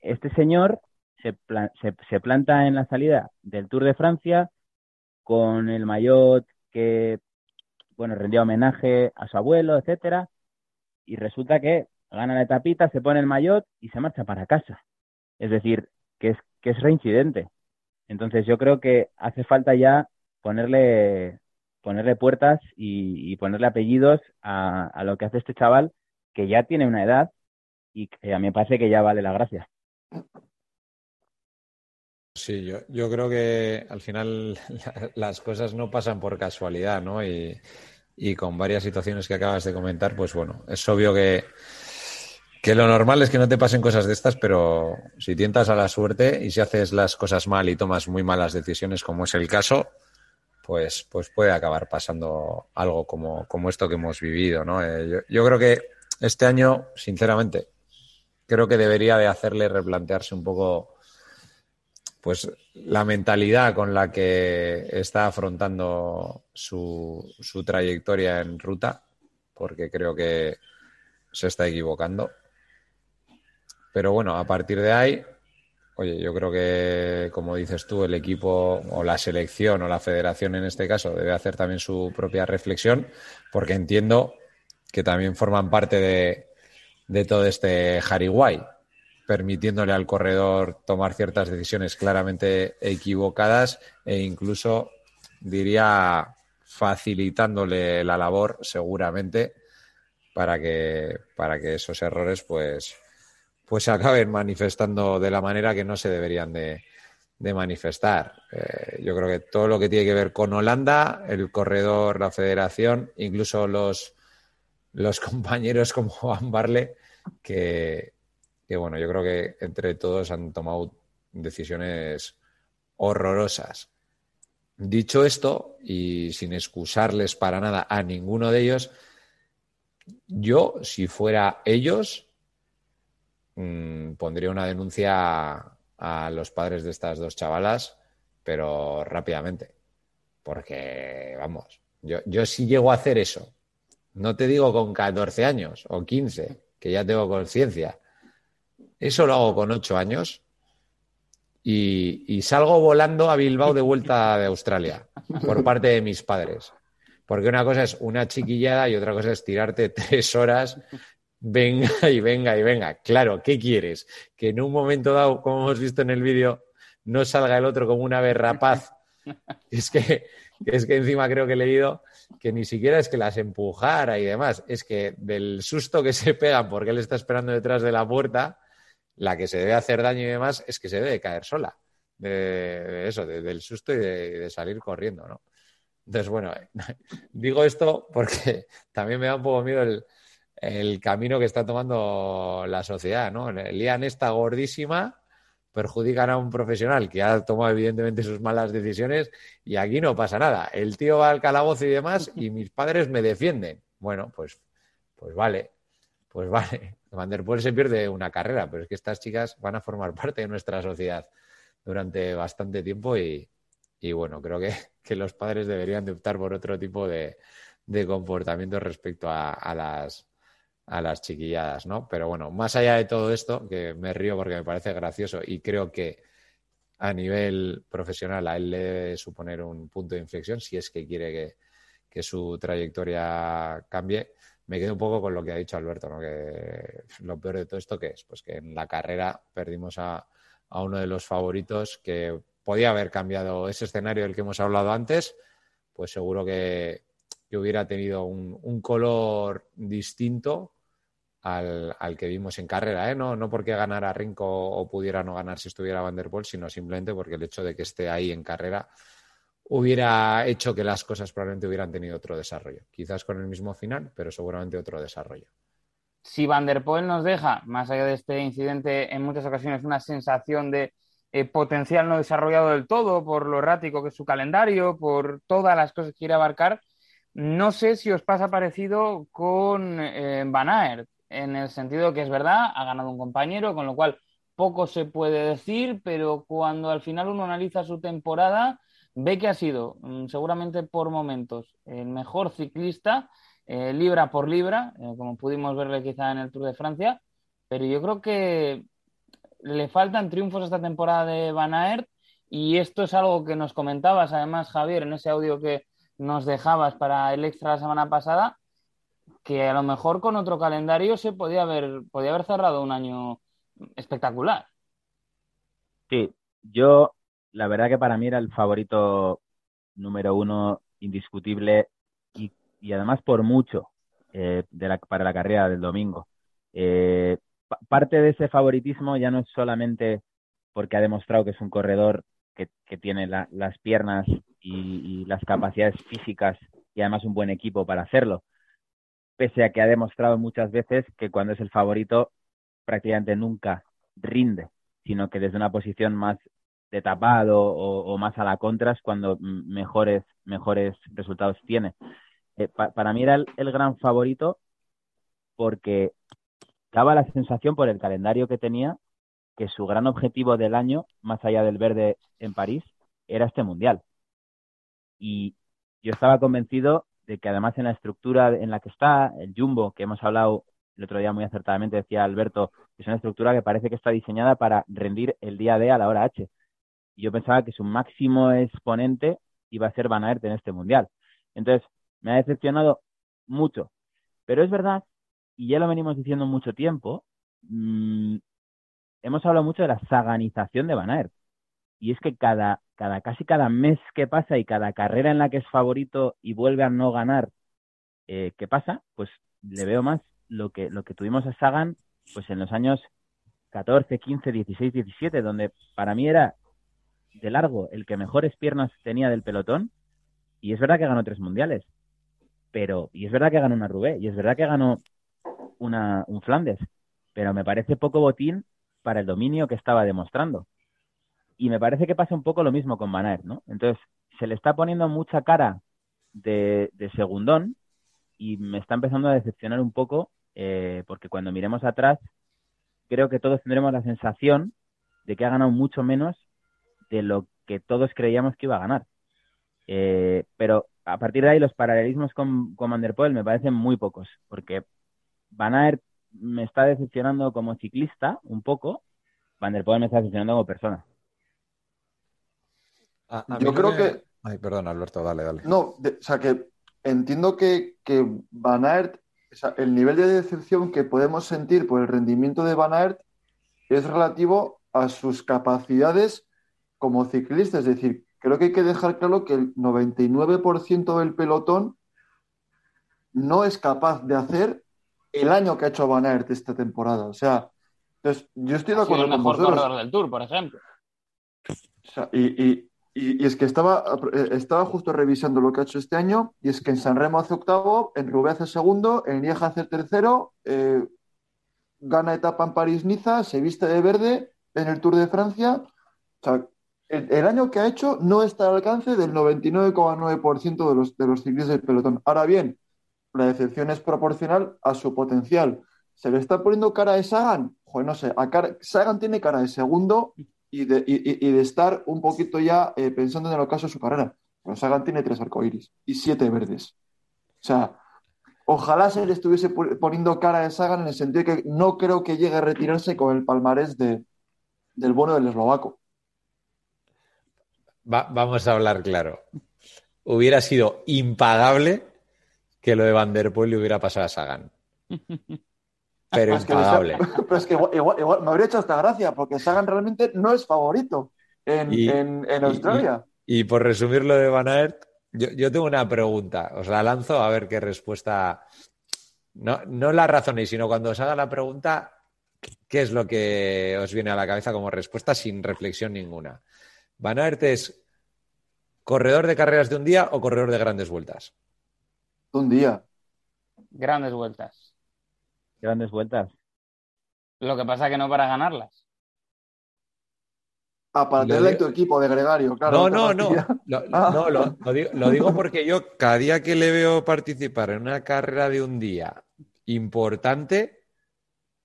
Este señor se, se planta en la salida del Tour de Francia con el maillot que, bueno, rendía homenaje a su abuelo, etcétera, y resulta que gana la etapita, se pone el maillot y se marcha para casa. Es decir, que es, que es reincidente. Entonces yo creo que hace falta ya ponerle, ponerle puertas y, ponerle apellidos a, a, lo que hace este chaval, que ya tiene una edad y que a mí me parece que ya vale la gracia. Sí, yo, yo creo que al final las cosas no pasan por casualidad, ¿no? Y, y con varias situaciones que acabas de comentar, pues bueno, es obvio que que lo normal es que no te pasen cosas de estas, pero si tientas a la suerte y si haces las cosas mal y tomas muy malas decisiones, como es el caso, pues, pues puede acabar pasando algo como, como esto que hemos vivido, ¿no? Eh, yo, yo, creo que este año, sinceramente, creo que debería de hacerle replantearse un poco pues la mentalidad con la que está afrontando su, su trayectoria en ruta, porque creo que se está equivocando. Pero bueno, a partir de ahí, oye, yo creo que, como dices tú, el equipo o la selección o la federación en este caso debe hacer también su propia reflexión, porque entiendo que también forman parte de, de todo este jariguay, permitiéndole al corredor tomar ciertas decisiones claramente equivocadas e incluso, diría, facilitándole la labor seguramente para que, para que esos errores pues pues se acaben manifestando de la manera que no se deberían de, manifestar. Eh, yo creo que todo lo que tiene que ver con Holanda, el corredor, la federación, incluso los, los compañeros como Juan Barle, que, que bueno, yo creo que entre todos han tomado decisiones horrorosas. Dicho esto, y sin excusarles para nada a ninguno de ellos, yo, si fuera ellos, mmm, pondría una denuncia a los padres de estas dos chavalas, pero rápidamente. Porque, vamos, yo, yo si llego a hacer eso, no te digo con 14 años o 15, que ya tengo conciencia, eso lo hago con 8 años y, y salgo volando a Bilbao de vuelta de Australia por parte de mis padres. Porque una cosa es una chiquillada y otra cosa es tirarte tres horas, venga y venga y venga. Claro, ¿qué quieres? Que en un momento dado, como hemos visto en el vídeo, no salga el otro como una ave rapaz. Es que, es que encima creo que he leído que ni siquiera es que las empujara y demás, es que del susto que se pegan porque él está esperando detrás de la puerta, la que se debe hacer daño y demás es que se debe caer sola. De, de eso, de, del susto y de, de salir corriendo, ¿no? Entonces, bueno, digo esto porque también me da un poco miedo el, el camino que está tomando la sociedad, ¿no? Lían esta gordísima, perjudican a un profesional que ha tomado evidentemente sus malas decisiones y aquí no pasa nada. El tío va al calabozo y demás y mis padres me defienden. Bueno, pues, pues vale, pues vale. Van der Poel se pierde una carrera, pero es que estas chicas van a formar parte de nuestra sociedad durante bastante tiempo y, y bueno, creo que, que, los padres deberían de optar por otro tipo de, de comportamiento respecto a, a, las, a las chiquilladas, ¿no? Pero bueno, más allá de todo esto, que me río porque me parece gracioso y creo que a nivel profesional a él le debe suponer un punto de inflexión si es que quiere que, que su trayectoria cambie. Me quedo un poco con lo que ha dicho Alberto, ¿no? Que lo peor de todo esto que es, pues que en la carrera perdimos a, a uno de los favoritos que podía haber cambiado ese escenario del que hemos hablado antes, pues seguro que, que hubiera tenido un, un color distinto al, al, que vimos en carrera, ¿eh? no, no porque ganara Rinco o pudiera no ganar si estuviera Van der Poel, sino simplemente porque el hecho de que esté ahí en carrera hubiera hecho que las cosas probablemente hubieran tenido otro desarrollo. Quizás con el mismo final, pero seguramente otro desarrollo. Si Van der Poel nos deja, más allá de este incidente, en muchas ocasiones una sensación de eh, potencial no desarrollado del todo, por lo errático que es su calendario, por todas las cosas que quiere abarcar, no sé si os pasa parecido con eh, Van Aert, en el sentido que es verdad, ha ganado un compañero, con lo cual poco se puede decir, pero cuando al final uno analiza su temporada, ve que ha sido, mm, seguramente por momentos, el mejor ciclista, eh, libra por libra, eh, como pudimos verle quizá en el Tour de Francia, pero yo creo que le faltan triunfos esta temporada de Van Aert y esto es algo que nos comentabas además, Javier, en ese audio que nos dejabas para el extra la semana pasada, que a lo mejor con otro calendario se podía haber, podía haber cerrado un año espectacular. Sí, yo la verdad que para mí era el favorito número uno indiscutible y, y además por mucho eh, de la, para la carrera del domingo. Eh, parte de ese favoritismo ya no es solamente porque ha demostrado que es un corredor que, tiene la, las piernas y, las capacidades físicas y además un buen equipo para hacerlo, pese a que ha demostrado muchas veces que cuando es el favorito prácticamente nunca rinde, sino que desde una posición más de tapado o, más a la contra es cuando mejores, mejores resultados tiene. Eh, pa, para mí era el gran favorito porque daba la sensación por el calendario que tenía que su gran objetivo del año, más allá del verde en París, era este mundial. Y yo estaba convencido de que además en la estructura en la que está, el Jumbo, que hemos hablado el otro día muy acertadamente, decía Alberto, es una estructura que parece que está diseñada para rendir el día D a la hora H. Y yo pensaba que su máximo exponente iba a ser Van Aert en este mundial. Entonces, me ha decepcionado mucho. Pero es verdad y ya lo venimos diciendo mucho tiempo, mmm, hemos hablado mucho de la saganización de Van Aert. Y es que cada, cada, casi cada mes que pasa y cada carrera en la que es favorito y vuelve a no ganar, eh, ¿qué pasa? Pues le veo más lo que, lo que tuvimos a Sagan pues en los años 14, 15, 16, 17, donde para mí era de largo el que mejores piernas tenía del pelotón. Y es verdad que ganó tres mundiales. pero, y es verdad que ganó una Rubé, y es verdad que ganó una, un Flandes, pero me parece poco botín para el dominio que estaba demostrando. Y me parece que pasa un poco lo mismo con Van ¿no? Entonces, se le está poniendo mucha cara de, segundón y me está empezando a decepcionar un poco eh, porque cuando miremos atrás, creo que todos tendremos la sensación de que ha ganado mucho menos de lo que todos creíamos que iba a ganar. Eh, pero a partir de ahí los paralelismos con, con Van me parecen muy pocos, porque Van Aert me está decepcionando como ciclista un poco, Van der Poel me está decepcionando como persona. Yo creo que... Ay, perdón, Alberto, dale, dale. No, o sea, que entiendo que, que Van Aert, o sea, el nivel de decepción que podemos sentir por el rendimiento de Van Aert es relativo a sus capacidades como ciclista. Es decir, creo que hay que dejar claro que el 99% del pelotón no es capaz de hacer el año que ha hecho Van Aert esta temporada. O sea, entonces, yo estoy de acuerdo el mejor corredor del Tour, por ejemplo. y, es que estaba, estaba justo revisando lo que ha hecho este año, y es que en San Remo hace octavo, en Rubé hace segundo, en Lieja hace tercero, eh, gana etapa en París-Niza, se viste de verde en el Tour de Francia. O sea, el, año que ha hecho no está al alcance del 99,9% de los, de los ciclistas del pelotón. Ahora bien, la decepción es proporcional a su potencial. ¿Se le está poniendo cara de Sagan? Joder, no sé. Sagan tiene cara de segundo y de, de estar un poquito ya eh, pensando en el ocaso de su carrera. Pero Sagan tiene tres arcoíris y siete verdes. O sea, ojalá se le estuviese poniendo cara de Sagan en el sentido de que no creo que llegue a retirarse con el palmarés de, del bono del eslovaco. vamos a hablar claro. Hubiera sido impagable que lo de Van Der Poel le hubiera pasado a Sagan. Pero es impagable. pero es que igual, me habría hecho hasta gracia, porque Sagan realmente no es favorito en, Australia. Y, por resumir lo de Van Aert, yo, tengo una pregunta. Os la lanzo a ver qué respuesta. No, no la razonéis, sino cuando os haga la pregunta, ¿qué es lo que os viene a la cabeza como respuesta sin reflexión ninguna? ¿Van Aert es corredor de carreras de un día o corredor de grandes vueltas? Un día. Grandes vueltas. Grandes vueltas. Lo que pasa es que no para ganarlas. Ah, para tener tu equipo de gregario, claro. No, no, no. Lo, ah. lo, digo, porque yo cada día que le veo participar en una carrera de un día importante,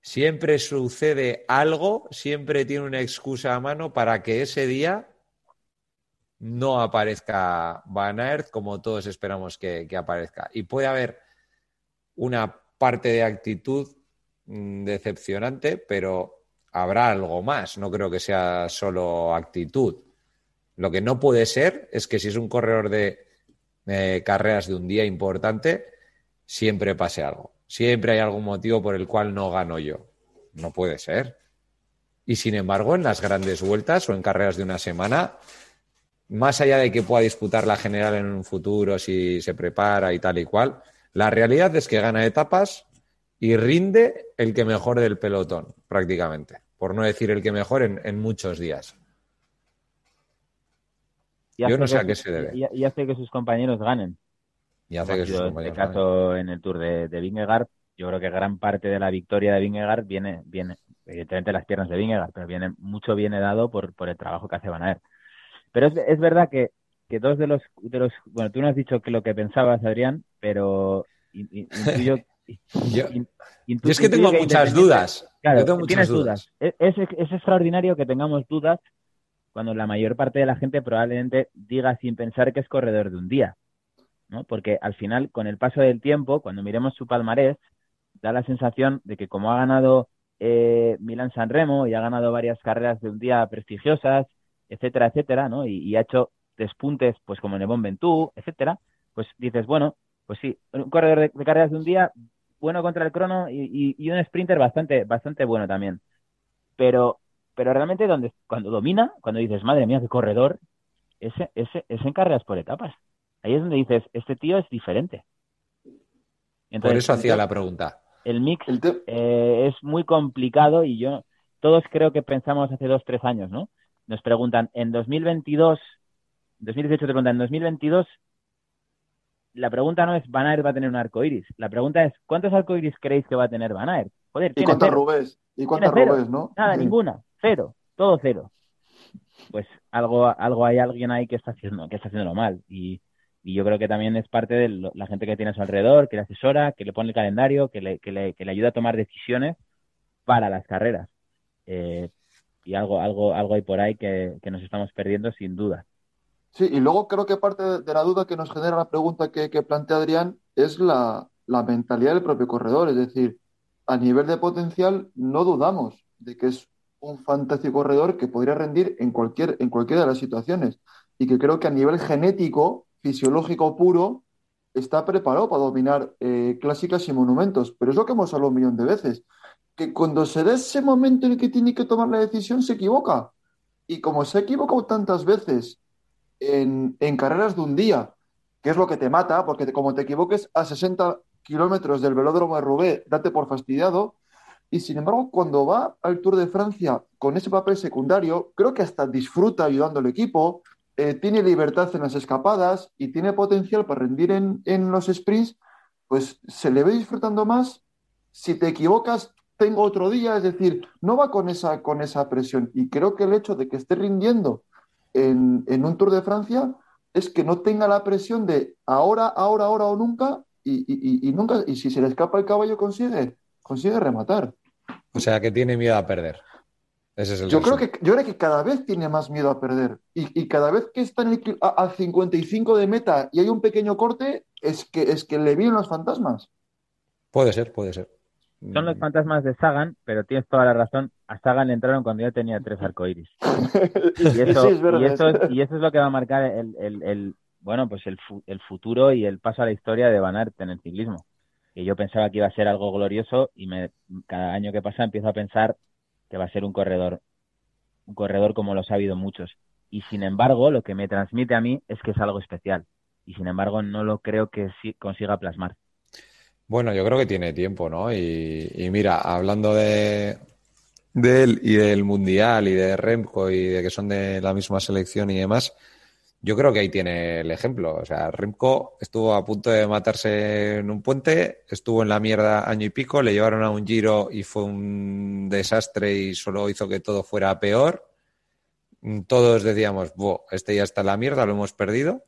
siempre sucede algo, siempre tiene una excusa a mano para que ese día no aparezca Van Aert como todos esperamos que, aparezca. Y puede haber una parte de actitud mm, decepcionante, pero habrá algo más. No creo que sea solo actitud. Lo que no puede ser es que si es un corredor de carreras de un día importante, siempre pase algo. Siempre hay algún motivo por el cual no gano yo. No puede ser. Y sin embargo, en las grandes vueltas o en carreras de una semana, más allá de que pueda disputar la general en un futuro si se prepara y tal y cual, la realidad es que gana etapas y rinde el que mejor del pelotón, prácticamente, por no decir el que mejor en, muchos días. Yo no sé a qué se debe. Y, hace que sus compañeros ganen. Y hace que sus compañeros En este caso, en el Tour de, de Vingegaard, yo creo que gran parte de la victoria de Vingegaard viene, viene evidentemente las piernas de Vingegaard, pero viene mucho viene dado por, por el trabajo que hace Van Aert. Pero es, es verdad que, que, dos de los, de los. Bueno, tú no has dicho que lo que pensabas, Adrián, pero yo, es que tengo muchas dudas. Claro, tienes dudas. Es, es, extraordinario que tengamos dudas cuando la mayor parte de la gente probablemente diga sin pensar que es corredor de un día. ¿no? Porque al final, con el paso del tiempo, cuando miremos su palmarés, da la sensación de que como ha ganado eh, Milan San Remo y ha ganado varias carreras de un día prestigiosas etcétera, etcétera, ¿no? Y, ha hecho despuntes, pues como en el Ventú, etcétera, pues dices, bueno, pues sí, un corredor de, carreras de un día bueno contra el crono y, un sprinter bastante, bastante bueno también. Pero, pero realmente donde, cuando domina, cuando dices, madre mía, qué corredor, ese, ese, es en carreras por etapas. Ahí es donde dices, este tío es diferente. por eso hacía la pregunta. El mix eh, es muy complicado y yo, todos creo que pensamos hace dos, tres años, ¿no? Nos preguntan, en 2022, 2018 te preguntan, en 2022, la pregunta no es Van Aert va a tener un arco iris. La pregunta es ¿cuántos arco iris creéis que va a tener Van Aert? Joder, ¿Y cuántas Rubés? ¿Y cuántas Rubés, no? Nada, ninguna. Cero. Todo cero. Pues algo, algo hay alguien ahí que está haciendo, que está haciéndolo mal. Y, yo creo que también es parte de la gente que tiene a su alrededor, que le asesora, que le pone el calendario, que le, que le, que le ayuda a tomar decisiones para las carreras. Eh, y algo, algo, algo hay por ahí que, nos estamos perdiendo sin duda. Sí, y luego creo que parte de la duda que nos genera la pregunta que, plantea Adrián es la, mentalidad del propio corredor. Es decir, a nivel de potencial no dudamos de que es un fantástico corredor que podría rendir en, cualquier, en cualquiera de las situaciones. Y que creo que a nivel genético, fisiológico puro, está preparado para dominar eh, clásicas y monumentos. Pero es lo que hemos hablado un millón de veces que cuando se da ese momento en el que tiene que tomar la decisión, se equivoca. Y como se ha equivocado tantas veces en, carreras de un día, que es lo que te mata, porque como te equivoques a 60 kilómetros del velódromo de Roubaix, date por fastidiado. Y sin embargo, cuando va al Tour de Francia con ese papel secundario, creo que hasta disfruta ayudando al equipo, eh, tiene libertad en las escapadas y tiene potencial para rendir en, en los sprints, pues se le ve disfrutando más. Si te equivocas, tengo otro día, es decir, no va con esa, con esa presión. Y creo que el hecho de que esté rindiendo en, un Tour de Francia es que no tenga la presión de ahora, ahora, ahora o nunca, y, nunca, y si se le escapa el caballo consigue, consigue rematar. O sea que tiene miedo a perder. Ese es el yo, creo que, yo creo que cada vez tiene más miedo a perder. Y, cada vez que está en el, a, 55 de meta y hay un pequeño corte, es que, es que le vienen los fantasmas. Puede ser, puede ser. Son los mm. fantasmas de Sagan, pero tienes toda la razón. A Sagan le entraron cuando ya tenía tres arcoíris. y, eso, y, eso es, y eso es lo que va a marcar el, el, el bueno, pues el, el, futuro y el paso a la historia de Van Aert en el ciclismo. Que yo pensaba que iba a ser algo glorioso y me, cada año que pasa empiezo a pensar que va a ser un corredor, un corredor como los ha habido muchos. Y sin embargo, lo que me transmite a mí es que es algo especial. Y sin embargo, no lo creo que consiga plasmar. Bueno, yo creo que tiene tiempo, ¿no? Y, mira, hablando de, él y del Mundial y de Remco y de que son de la misma selección y demás, yo creo que ahí tiene el ejemplo. O sea, Remco estuvo a punto de matarse en un puente, estuvo en la mierda año y pico, le llevaron a un giro y fue un desastre y solo hizo que todo fuera peor. Todos decíamos, este ya está en la mierda, lo hemos perdido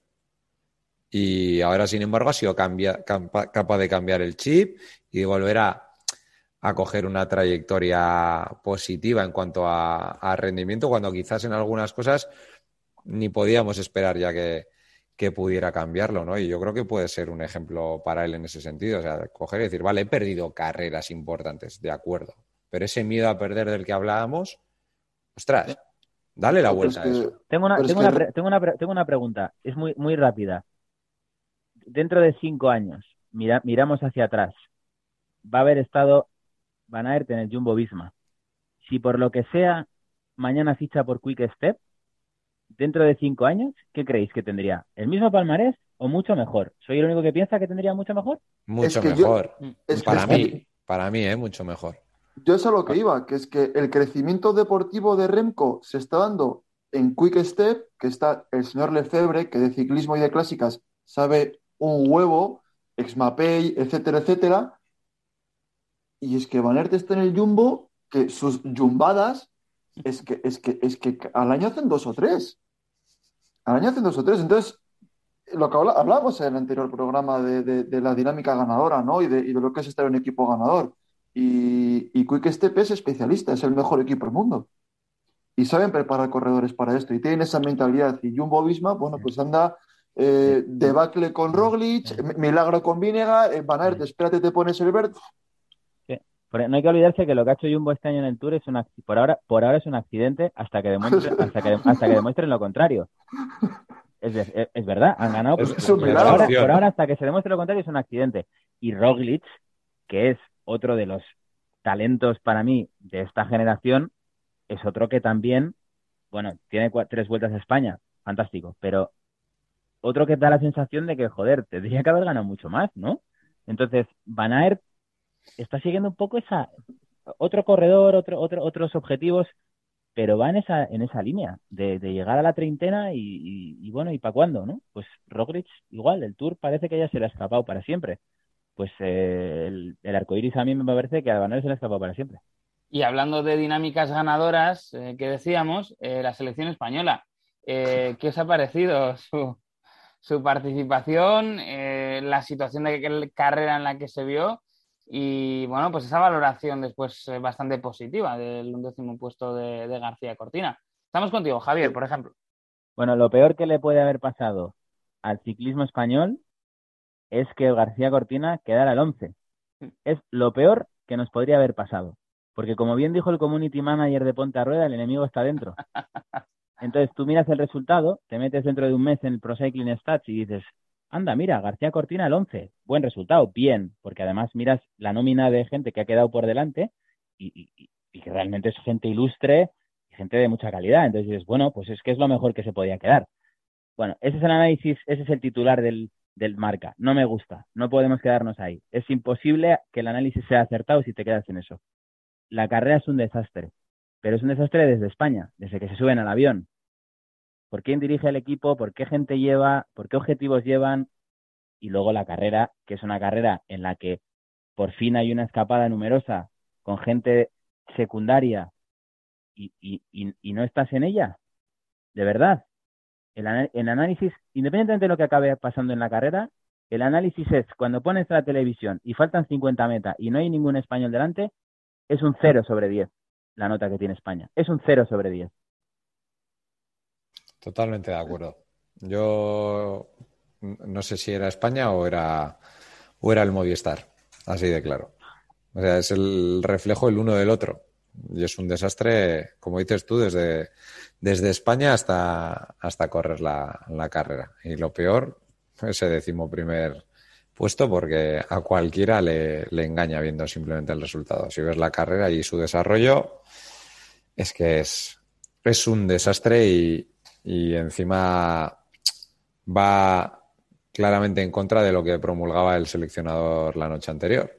y ahora, sin embargo, ha sido capaz de cambiar el chip y de volver a, coger una trayectoria positiva en cuanto a, rendimiento, cuando quizás en algunas cosas ni podíamos esperar ya que, pudiera cambiarlo, ¿no? Y yo creo que puede ser un ejemplo para él en ese sentido. O sea, coger y decir, vale, he perdido carreras importantes, de acuerdo. Pero ese miedo a perder del que hablábamos, ostras, dale la vuelta a eso. Tengo una, tengo, una, tengo, una, tengo una pregunta, es muy, muy rápida dentro de cinco años, miramos hacia atrás, va a haber estado Van Aert en el Jumbo Visma. Si por lo que sea mañana ficha por Quick Step, dentro de cinco años, ¿qué creéis que tendría? ¿El mismo palmarés o mucho mejor? ¿Soy el único que piensa que tendría mucho mejor? Mucho mejor. para mí, para mí, ¿eh? mucho mejor. Yo es a lo que iba, que es que el crecimiento deportivo de Remco se está dando en Quick Step, que está el señor Lefebvre, que de ciclismo y de clásicas sabe un huevo, Exmapay, etcétera, etcétera. Y es que Van está en el Jumbo, que sus jumbadas es que, es que, es que al año hacen dos o tres. Al año hacen dos o tres. Entonces, lo que hablábamos en el anterior programa de, la dinámica ganadora, ¿no? Y de, lo que es estar en un equipo ganador. Y, y Quick Step es especialista, es el mejor equipo del mundo. Y saben preparar corredores para esto. Y tienen esa mentalidad. Y Jumbo Visma, bueno, pues anda eh, debacle con Roglic, milagro con Vinegar, eh, Van Aert, espérate, te pones el verde. No hay que olvidarse que lo que ha hecho Jumbo este año en el Tour es un por ahora por ahora es un accidente hasta que demuestre, hasta que, hasta que demuestren lo contrario. Es, es, verdad, han ganado. por, ahora, hasta que se demuestre lo contrario, es un accidente. Y Roglic, que es otro de los talentos para mí de esta generación, es otro que también, bueno, tiene tres vueltas a España, fantástico, pero otro que da la sensación de que, joder, tendría que haber ganado mucho más, ¿no? Entonces, Van Aert está siguiendo un poco esa otro corredor, otro, otro, otros objetivos, pero va en esa, en esa línea de, llegar a la treintena y, bueno, ¿y para cuándo, no? Pues Roglic igual, el Tour parece que ya se le ha escapado para siempre. Pues eh, el, el arcoiris a mí me parece que a Van se le ha escapado para siempre. Y hablando de dinámicas ganadoras, eh, que decíamos, eh, la selección española, ¿qué os ha parecido su, su participación, la situación de carrera en la que se vio y bueno, pues esa valoración después eh, bastante positiva del undécimo puesto de, García Cortina. Estamos contigo, Javier, por ejemplo. Bueno, lo peor que le puede haber pasado al ciclismo español es que García Cortina quedara al 11. Mm. Es lo peor que nos podría haber pasado. Porque como bien dijo el community manager de Ponte a Rueda, el enemigo está dentro. Entonces tú miras el resultado, te metes dentro de un mes en el Pro Cycling Stats y dices, anda, mira, García Cortina el 11, buen resultado, bien, porque además miras la nómina de gente que ha quedado por delante y, que realmente es gente ilustre y gente de mucha calidad. Entonces dices, bueno, pues es que es lo mejor que se podía quedar. Bueno, ese es el análisis, ese es el titular del, del marca. No me gusta, no podemos quedarnos ahí. Es imposible que el análisis sea acertado si te quedas en eso. La carrera es un desastre, pero es un desastre desde España, desde que se suben al avión, por quién dirige el equipo, por qué gente lleva, por qué objetivos llevan y luego la carrera, que es una carrera en la que por fin hay una escapada numerosa con gente secundaria y, no estás en ella, de verdad. El, el, análisis, independientemente de lo que acabe pasando en la carrera, el análisis es cuando pones la televisión y faltan 50 metas y no hay ningún español delante, es un 0 sobre 10 la nota que tiene España. Es un 0 sobre 10. Totalmente de acuerdo. Yo no sé si era España o era, o era el Movistar, así de claro. O sea, es el reflejo el uno del otro. Y es un desastre, como dices tú, desde, desde España hasta, hasta correr la, la carrera. Y lo peor, ese décimo primer puesto, porque a cualquiera le, engaña viendo simplemente el resultado. Si ves la carrera y su desarrollo, es que es, un desastre y, y encima va claramente en contra de lo que promulgaba el seleccionador la noche anterior,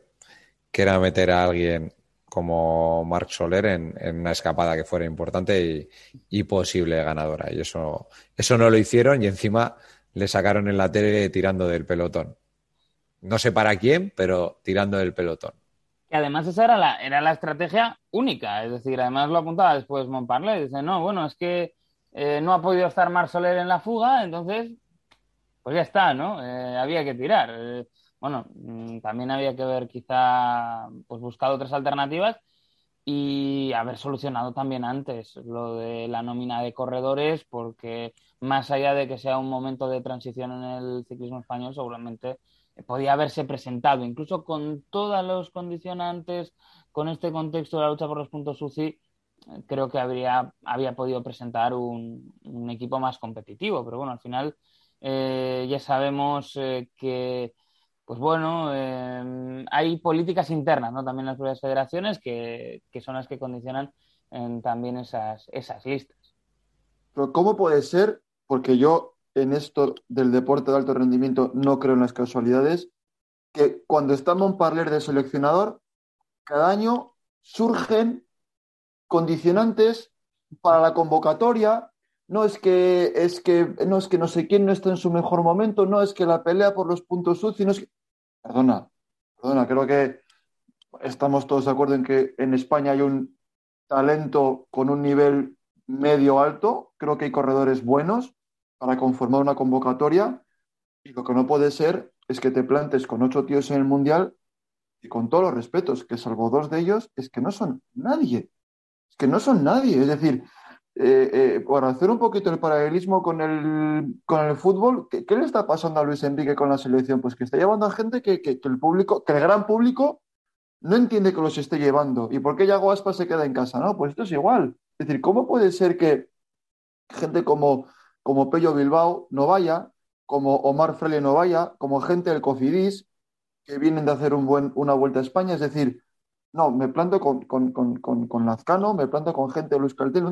que era meter a alguien como Marc Soler en, una escapada que fuera importante y, posible ganadora. Y eso, eso no lo hicieron y encima le sacaron en la tele tirando del pelotón. No sé para quién, pero tirando del pelotón. Y además esa era la, era la estrategia única, es decir, además lo apuntaba después Montparler, dice, no, bueno, es que eh, no ha podido estar Mar en la fuga, entonces, pues ya está, ¿no? Eh, había que tirar. Eh, bueno, mm, también había que ver quizá, pues buscar otras alternativas y haber solucionado también antes lo de la nómina de corredores, porque más allá de que sea un momento de transición en el ciclismo español, seguramente podía haberse presentado, incluso con todos los condicionantes, con este contexto de la lucha por los puntos UCI, creo que habría, había podido presentar un, equipo más competitivo. Pero bueno, al final eh, ya sabemos eh, que, pues bueno, eh, hay políticas internas, ¿no? También las propias federaciones que, son las que condicionan también esas, esas listas. Pero ¿cómo puede ser? Porque yo en esto del deporte de alto rendimiento no creo en las casualidades, que cuando está Montparler de seleccionador, cada año surgen condicionantes para la convocatoria, no es que es que no es que no sé quién no está en su mejor momento, no es que la pelea por los puntos sucios, no es que perdona, perdona, creo que estamos todos de acuerdo en que en España hay un talento con un nivel medio alto, creo que hay corredores buenos para conformar una convocatoria y lo que no puede ser es que te plantes con ocho tíos en el mundial y con todos los respetos, que salvo dos de ellos, es que no son nadie que no son nadie. Es decir, eh, eh, para hacer un poquito el paralelismo con el, con el fútbol, ¿qué, le está pasando a Luis Enrique con la selección? Pues que está llevando a gente que, el público, que el gran público no entiende que los esté llevando. ¿Y por qué Yago Aspas se queda en casa? No, pues esto es igual. Es decir, ¿cómo puede ser que gente como, como Pello Bilbao no vaya, como Omar Freire no vaya, como gente del Cofidis, que vienen de hacer una vuelta a España? Es decir, no, me planto con, con, Lazcano, me planto con gente de Luis Cartel.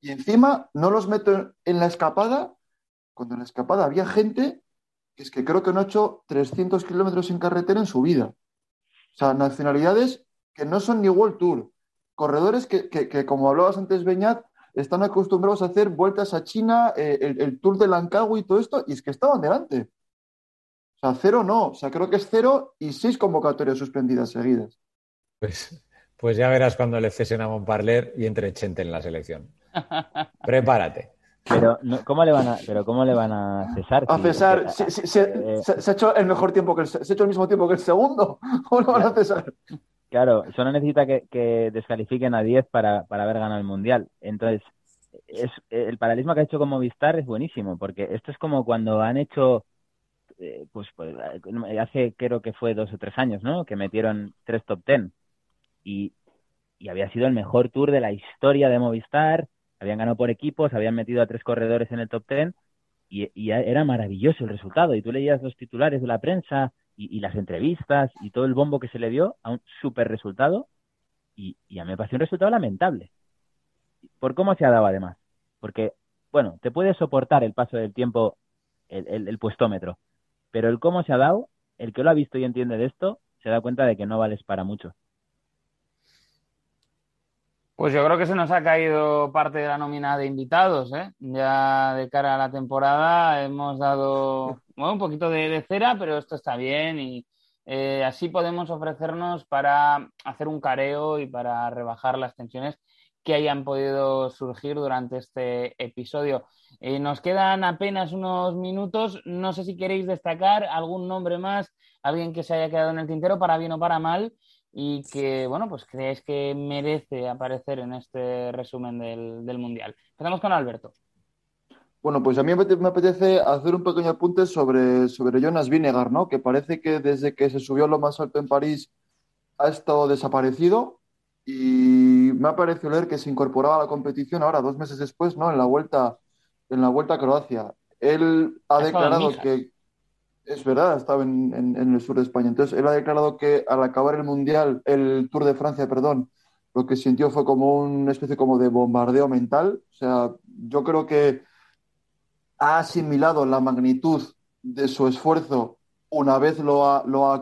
y encima no los meto en la escapada, cuando en la escapada había gente que es que creo que no ha hecho 300 kilómetros en carretera en su vida. O sea, nacionalidades que no son ni World Tour. Corredores que, como hablabas antes, Beñat, están acostumbrados a hacer vueltas a China, eh, el, Tour de Langkawi y todo esto, y es que estaban delante. O sea, cero no, o sea, creo que es cero y seis convocatorias suspendidas seguidas. Pues, pues ya verás cuando le cesen a Montparler y entre Chente en la selección. Prepárate. Pero, ¿cómo le van a, pero ¿cómo le van a cesar? A cesar, se, ha hecho el mejor tiempo que el, se ha hecho el mismo tiempo que el segundo. ¿Cómo lo van a cesar? Claro, solo necesita que, descalifiquen a 10 para, para haber ganado el Mundial. Entonces, es, el paralelismo que ha hecho con Movistar es buenísimo, porque esto es como cuando han hecho, eh, pues, pues, hace creo que fue dos o tres años, ¿no? Que metieron tres top ten y, y había sido el mejor tour de la historia de Movistar, habían ganado por equipos, habían metido a tres corredores en el top ten y, y era maravilloso el resultado. Y tú leías los titulares de la prensa y, las entrevistas y todo el bombo que se le dio a un super resultado y, a mí me pareció un resultado lamentable. Por cómo se ha dado además. Porque, bueno, te puede soportar el paso del tiempo el, el, puestómetro, pero el cómo se ha dado, el que lo ha visto y entiende de esto, se da cuenta de que no vales para mucho. Pues yo creo que se nos ha caído parte de la nómina de invitados, ¿eh? Ya de cara a la temporada hemos dado un poquito de, cera, pero esto está bien y eh, así podemos ofrecernos para hacer un careo y para rebajar las tensiones que hayan podido surgir durante este episodio. Eh, nos quedan apenas unos minutos. No sé si queréis destacar algún nombre más, alguien que se haya quedado en el tintero, para bien o para mal y que, bueno, pues creéis que merece aparecer en este resumen del, Mundial. Empezamos con Alberto. Bueno, pues a mí me apetece hacer un pequeño apunte sobre, sobre Jonas Vinegar, ¿no? Que parece que desde que se subió a lo más alto en París ha estado desaparecido y me ha parecido leer que se incorporaba a la competición ahora, dos meses después, ¿no? En la vuelta, en la vuelta a Croacia. Él ha declarado que es verdad, estaba en, el sur de España. Entonces, él ha declarado que al acabar el Mundial, el Tour de Francia, perdón, lo que sintió fue como una especie como de bombardeo mental. O sea, yo creo que ha asimilado la magnitud de su esfuerzo una vez lo ha, lo ha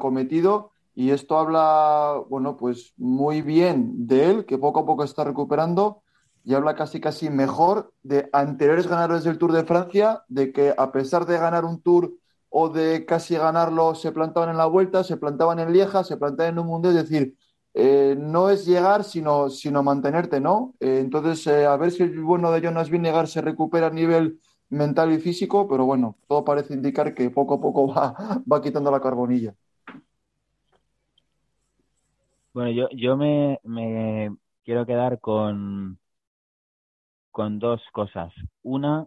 y esto habla, bueno, pues muy bien de él, que poco a poco está recuperando y habla casi casi mejor de anteriores ganadores del Tour de Francia, de que a pesar de ganar un Tour o de casi ganarlo se plantaban en la vuelta, se plantaban en Lieja, se plantaban en un mundial, es decir, eh, no es llegar, sino, sino mantenerte, ¿no? Eh, entonces, eh, a ver si el bueno de Jonas Vinegar se recupera a nivel mental y físico, pero bueno, todo parece indicar que poco a poco va, quitando la carbonilla. Bueno, yo, yo me, me quiero quedar con, con dos cosas. Una,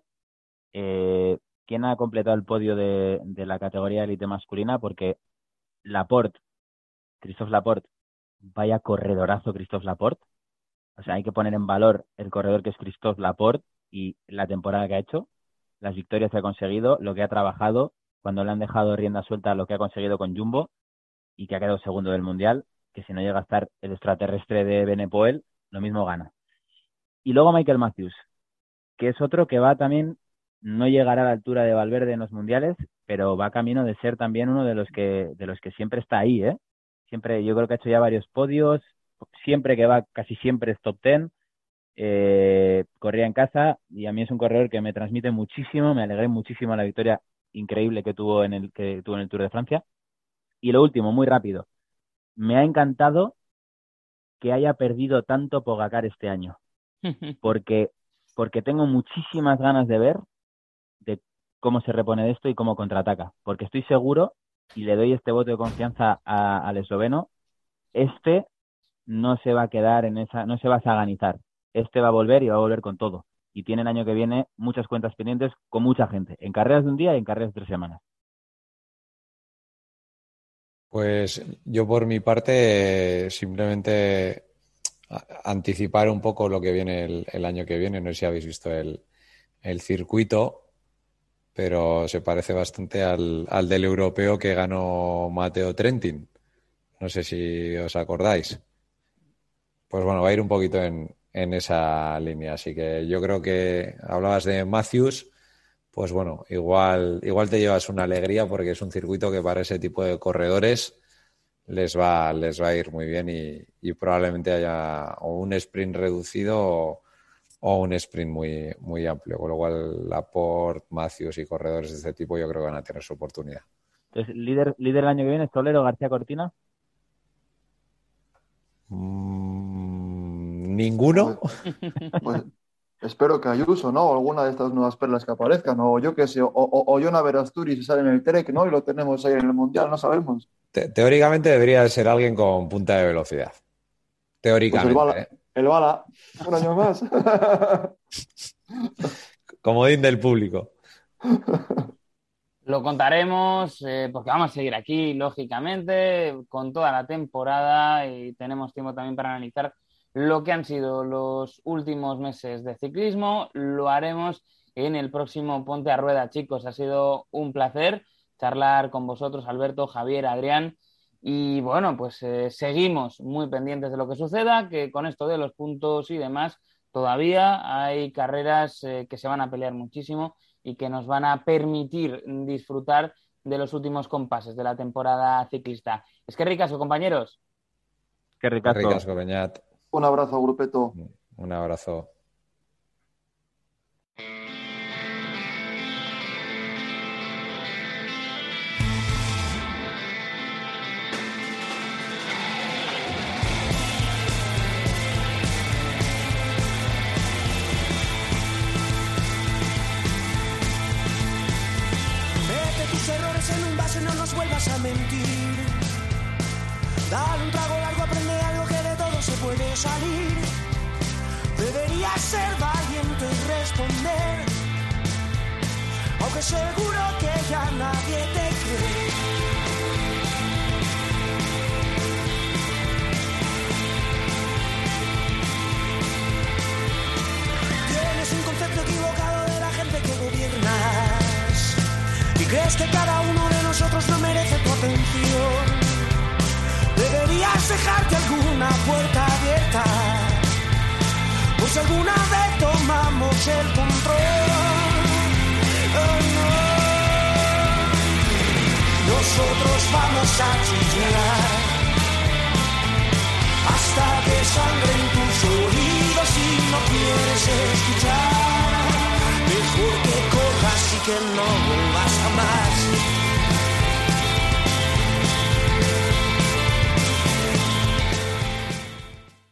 eh, quién ha completado el podio de, la categoría élite masculina, porque Laporte, Christophe Laporte, vaya corredorazo Christophe Laporte. O sea, hay que poner en valor el corredor que es Christophe Laporte y la temporada que ha hecho, las victorias que ha conseguido, lo que ha trabajado, cuando le han dejado rienda suelta lo que ha conseguido con Jumbo y que ha quedado segundo del Mundial, que si no llega a estar el extraterrestre de Benepoel, lo mismo gana. Y luego Michael Matthews, que es otro que va también no llegará a la altura de Valverde en los mundiales, pero va camino de ser también uno de los que, de los que siempre está ahí, ¿eh? Siempre, yo creo que ha hecho ya varios podios, siempre que va, casi siempre es top ten, eh, corría en casa y a mí es un corredor que me transmite muchísimo, me alegré muchísimo la victoria increíble que tuvo en el, que tuvo en el Tour de Francia. Y lo último, muy rápido, me ha encantado que haya perdido tanto Pogacar este año, porque, porque tengo muchísimas ganas de ver cómo se repone de esto y cómo contraataca. Porque estoy seguro, y le doy este voto de confianza al esloveno, este no se va a quedar en esa, no se va a saganizar. Este va a volver y va a volver con todo. Y tiene el año que viene muchas cuentas pendientes con mucha gente, en carreras de un día y en carreras de tres semanas. Pues yo por mi parte simplemente anticipar un poco lo que viene el, año que viene. No sé si habéis visto el, el circuito pero se parece bastante al, al del europeo que ganó Mateo Trentin. No sé si os acordáis. Pues bueno, va a ir un poquito en, en esa línea. Así que yo creo que hablabas de Matthews, pues bueno, igual, igual te llevas una alegría porque es un circuito que para ese tipo de corredores les va, les va a ir muy bien y, probablemente haya un sprint reducido o un sprint muy, muy amplio. Con lo cual, Laporte, Matthews y corredores de este tipo yo creo que van a tener su oportunidad. Entonces, líder, líder el año que viene, Tolero, García Cortina. Mm, Ninguno. Pues, espero que Ayuso, ¿no? O alguna de estas nuevas perlas que aparezcan, o yo qué sé, o, o, o Jonah Verasturi se sale en el Trek, ¿no? Y lo tenemos ahí en el Mundial, no sabemos. Te- teóricamente debería de ser alguien con punta de velocidad. Pues Teóricamente. ¿eh? El bala, un año más. Comodín del público. Lo contaremos eh, porque vamos a seguir aquí, lógicamente, con toda la temporada y tenemos tiempo también para analizar lo que han sido los últimos meses de ciclismo. Lo haremos en el próximo Ponte a Rueda, chicos. Ha sido un placer charlar con vosotros, Alberto, Javier, Adrián. Y bueno, pues eh, seguimos muy pendientes de lo que suceda, que con esto de los puntos y demás, todavía hay carreras eh, que se van a pelear muchísimo y que nos van a permitir disfrutar de los últimos compases de la temporada ciclista. Es que ricasco, compañeros. Qué ricasco. Ricasco, Beñat. un abrazo, grupeto. Un abrazo. Tus errores en un vaso no nos vuelvas a mentir. Dale un trago largo, aprende algo que de todo se puede salir. Deberías ser valiente y responder. Aunque seguro que ya nadie te crees que cada uno de nosotros no merece tu atención. Deberías dejarte alguna puerta abierta. Pues alguna vez tomamos el control. Oh, no. Nosotros vamos a chillar hasta que sangren tus oídos si no quieres escuchar. Mejor que corras y que no.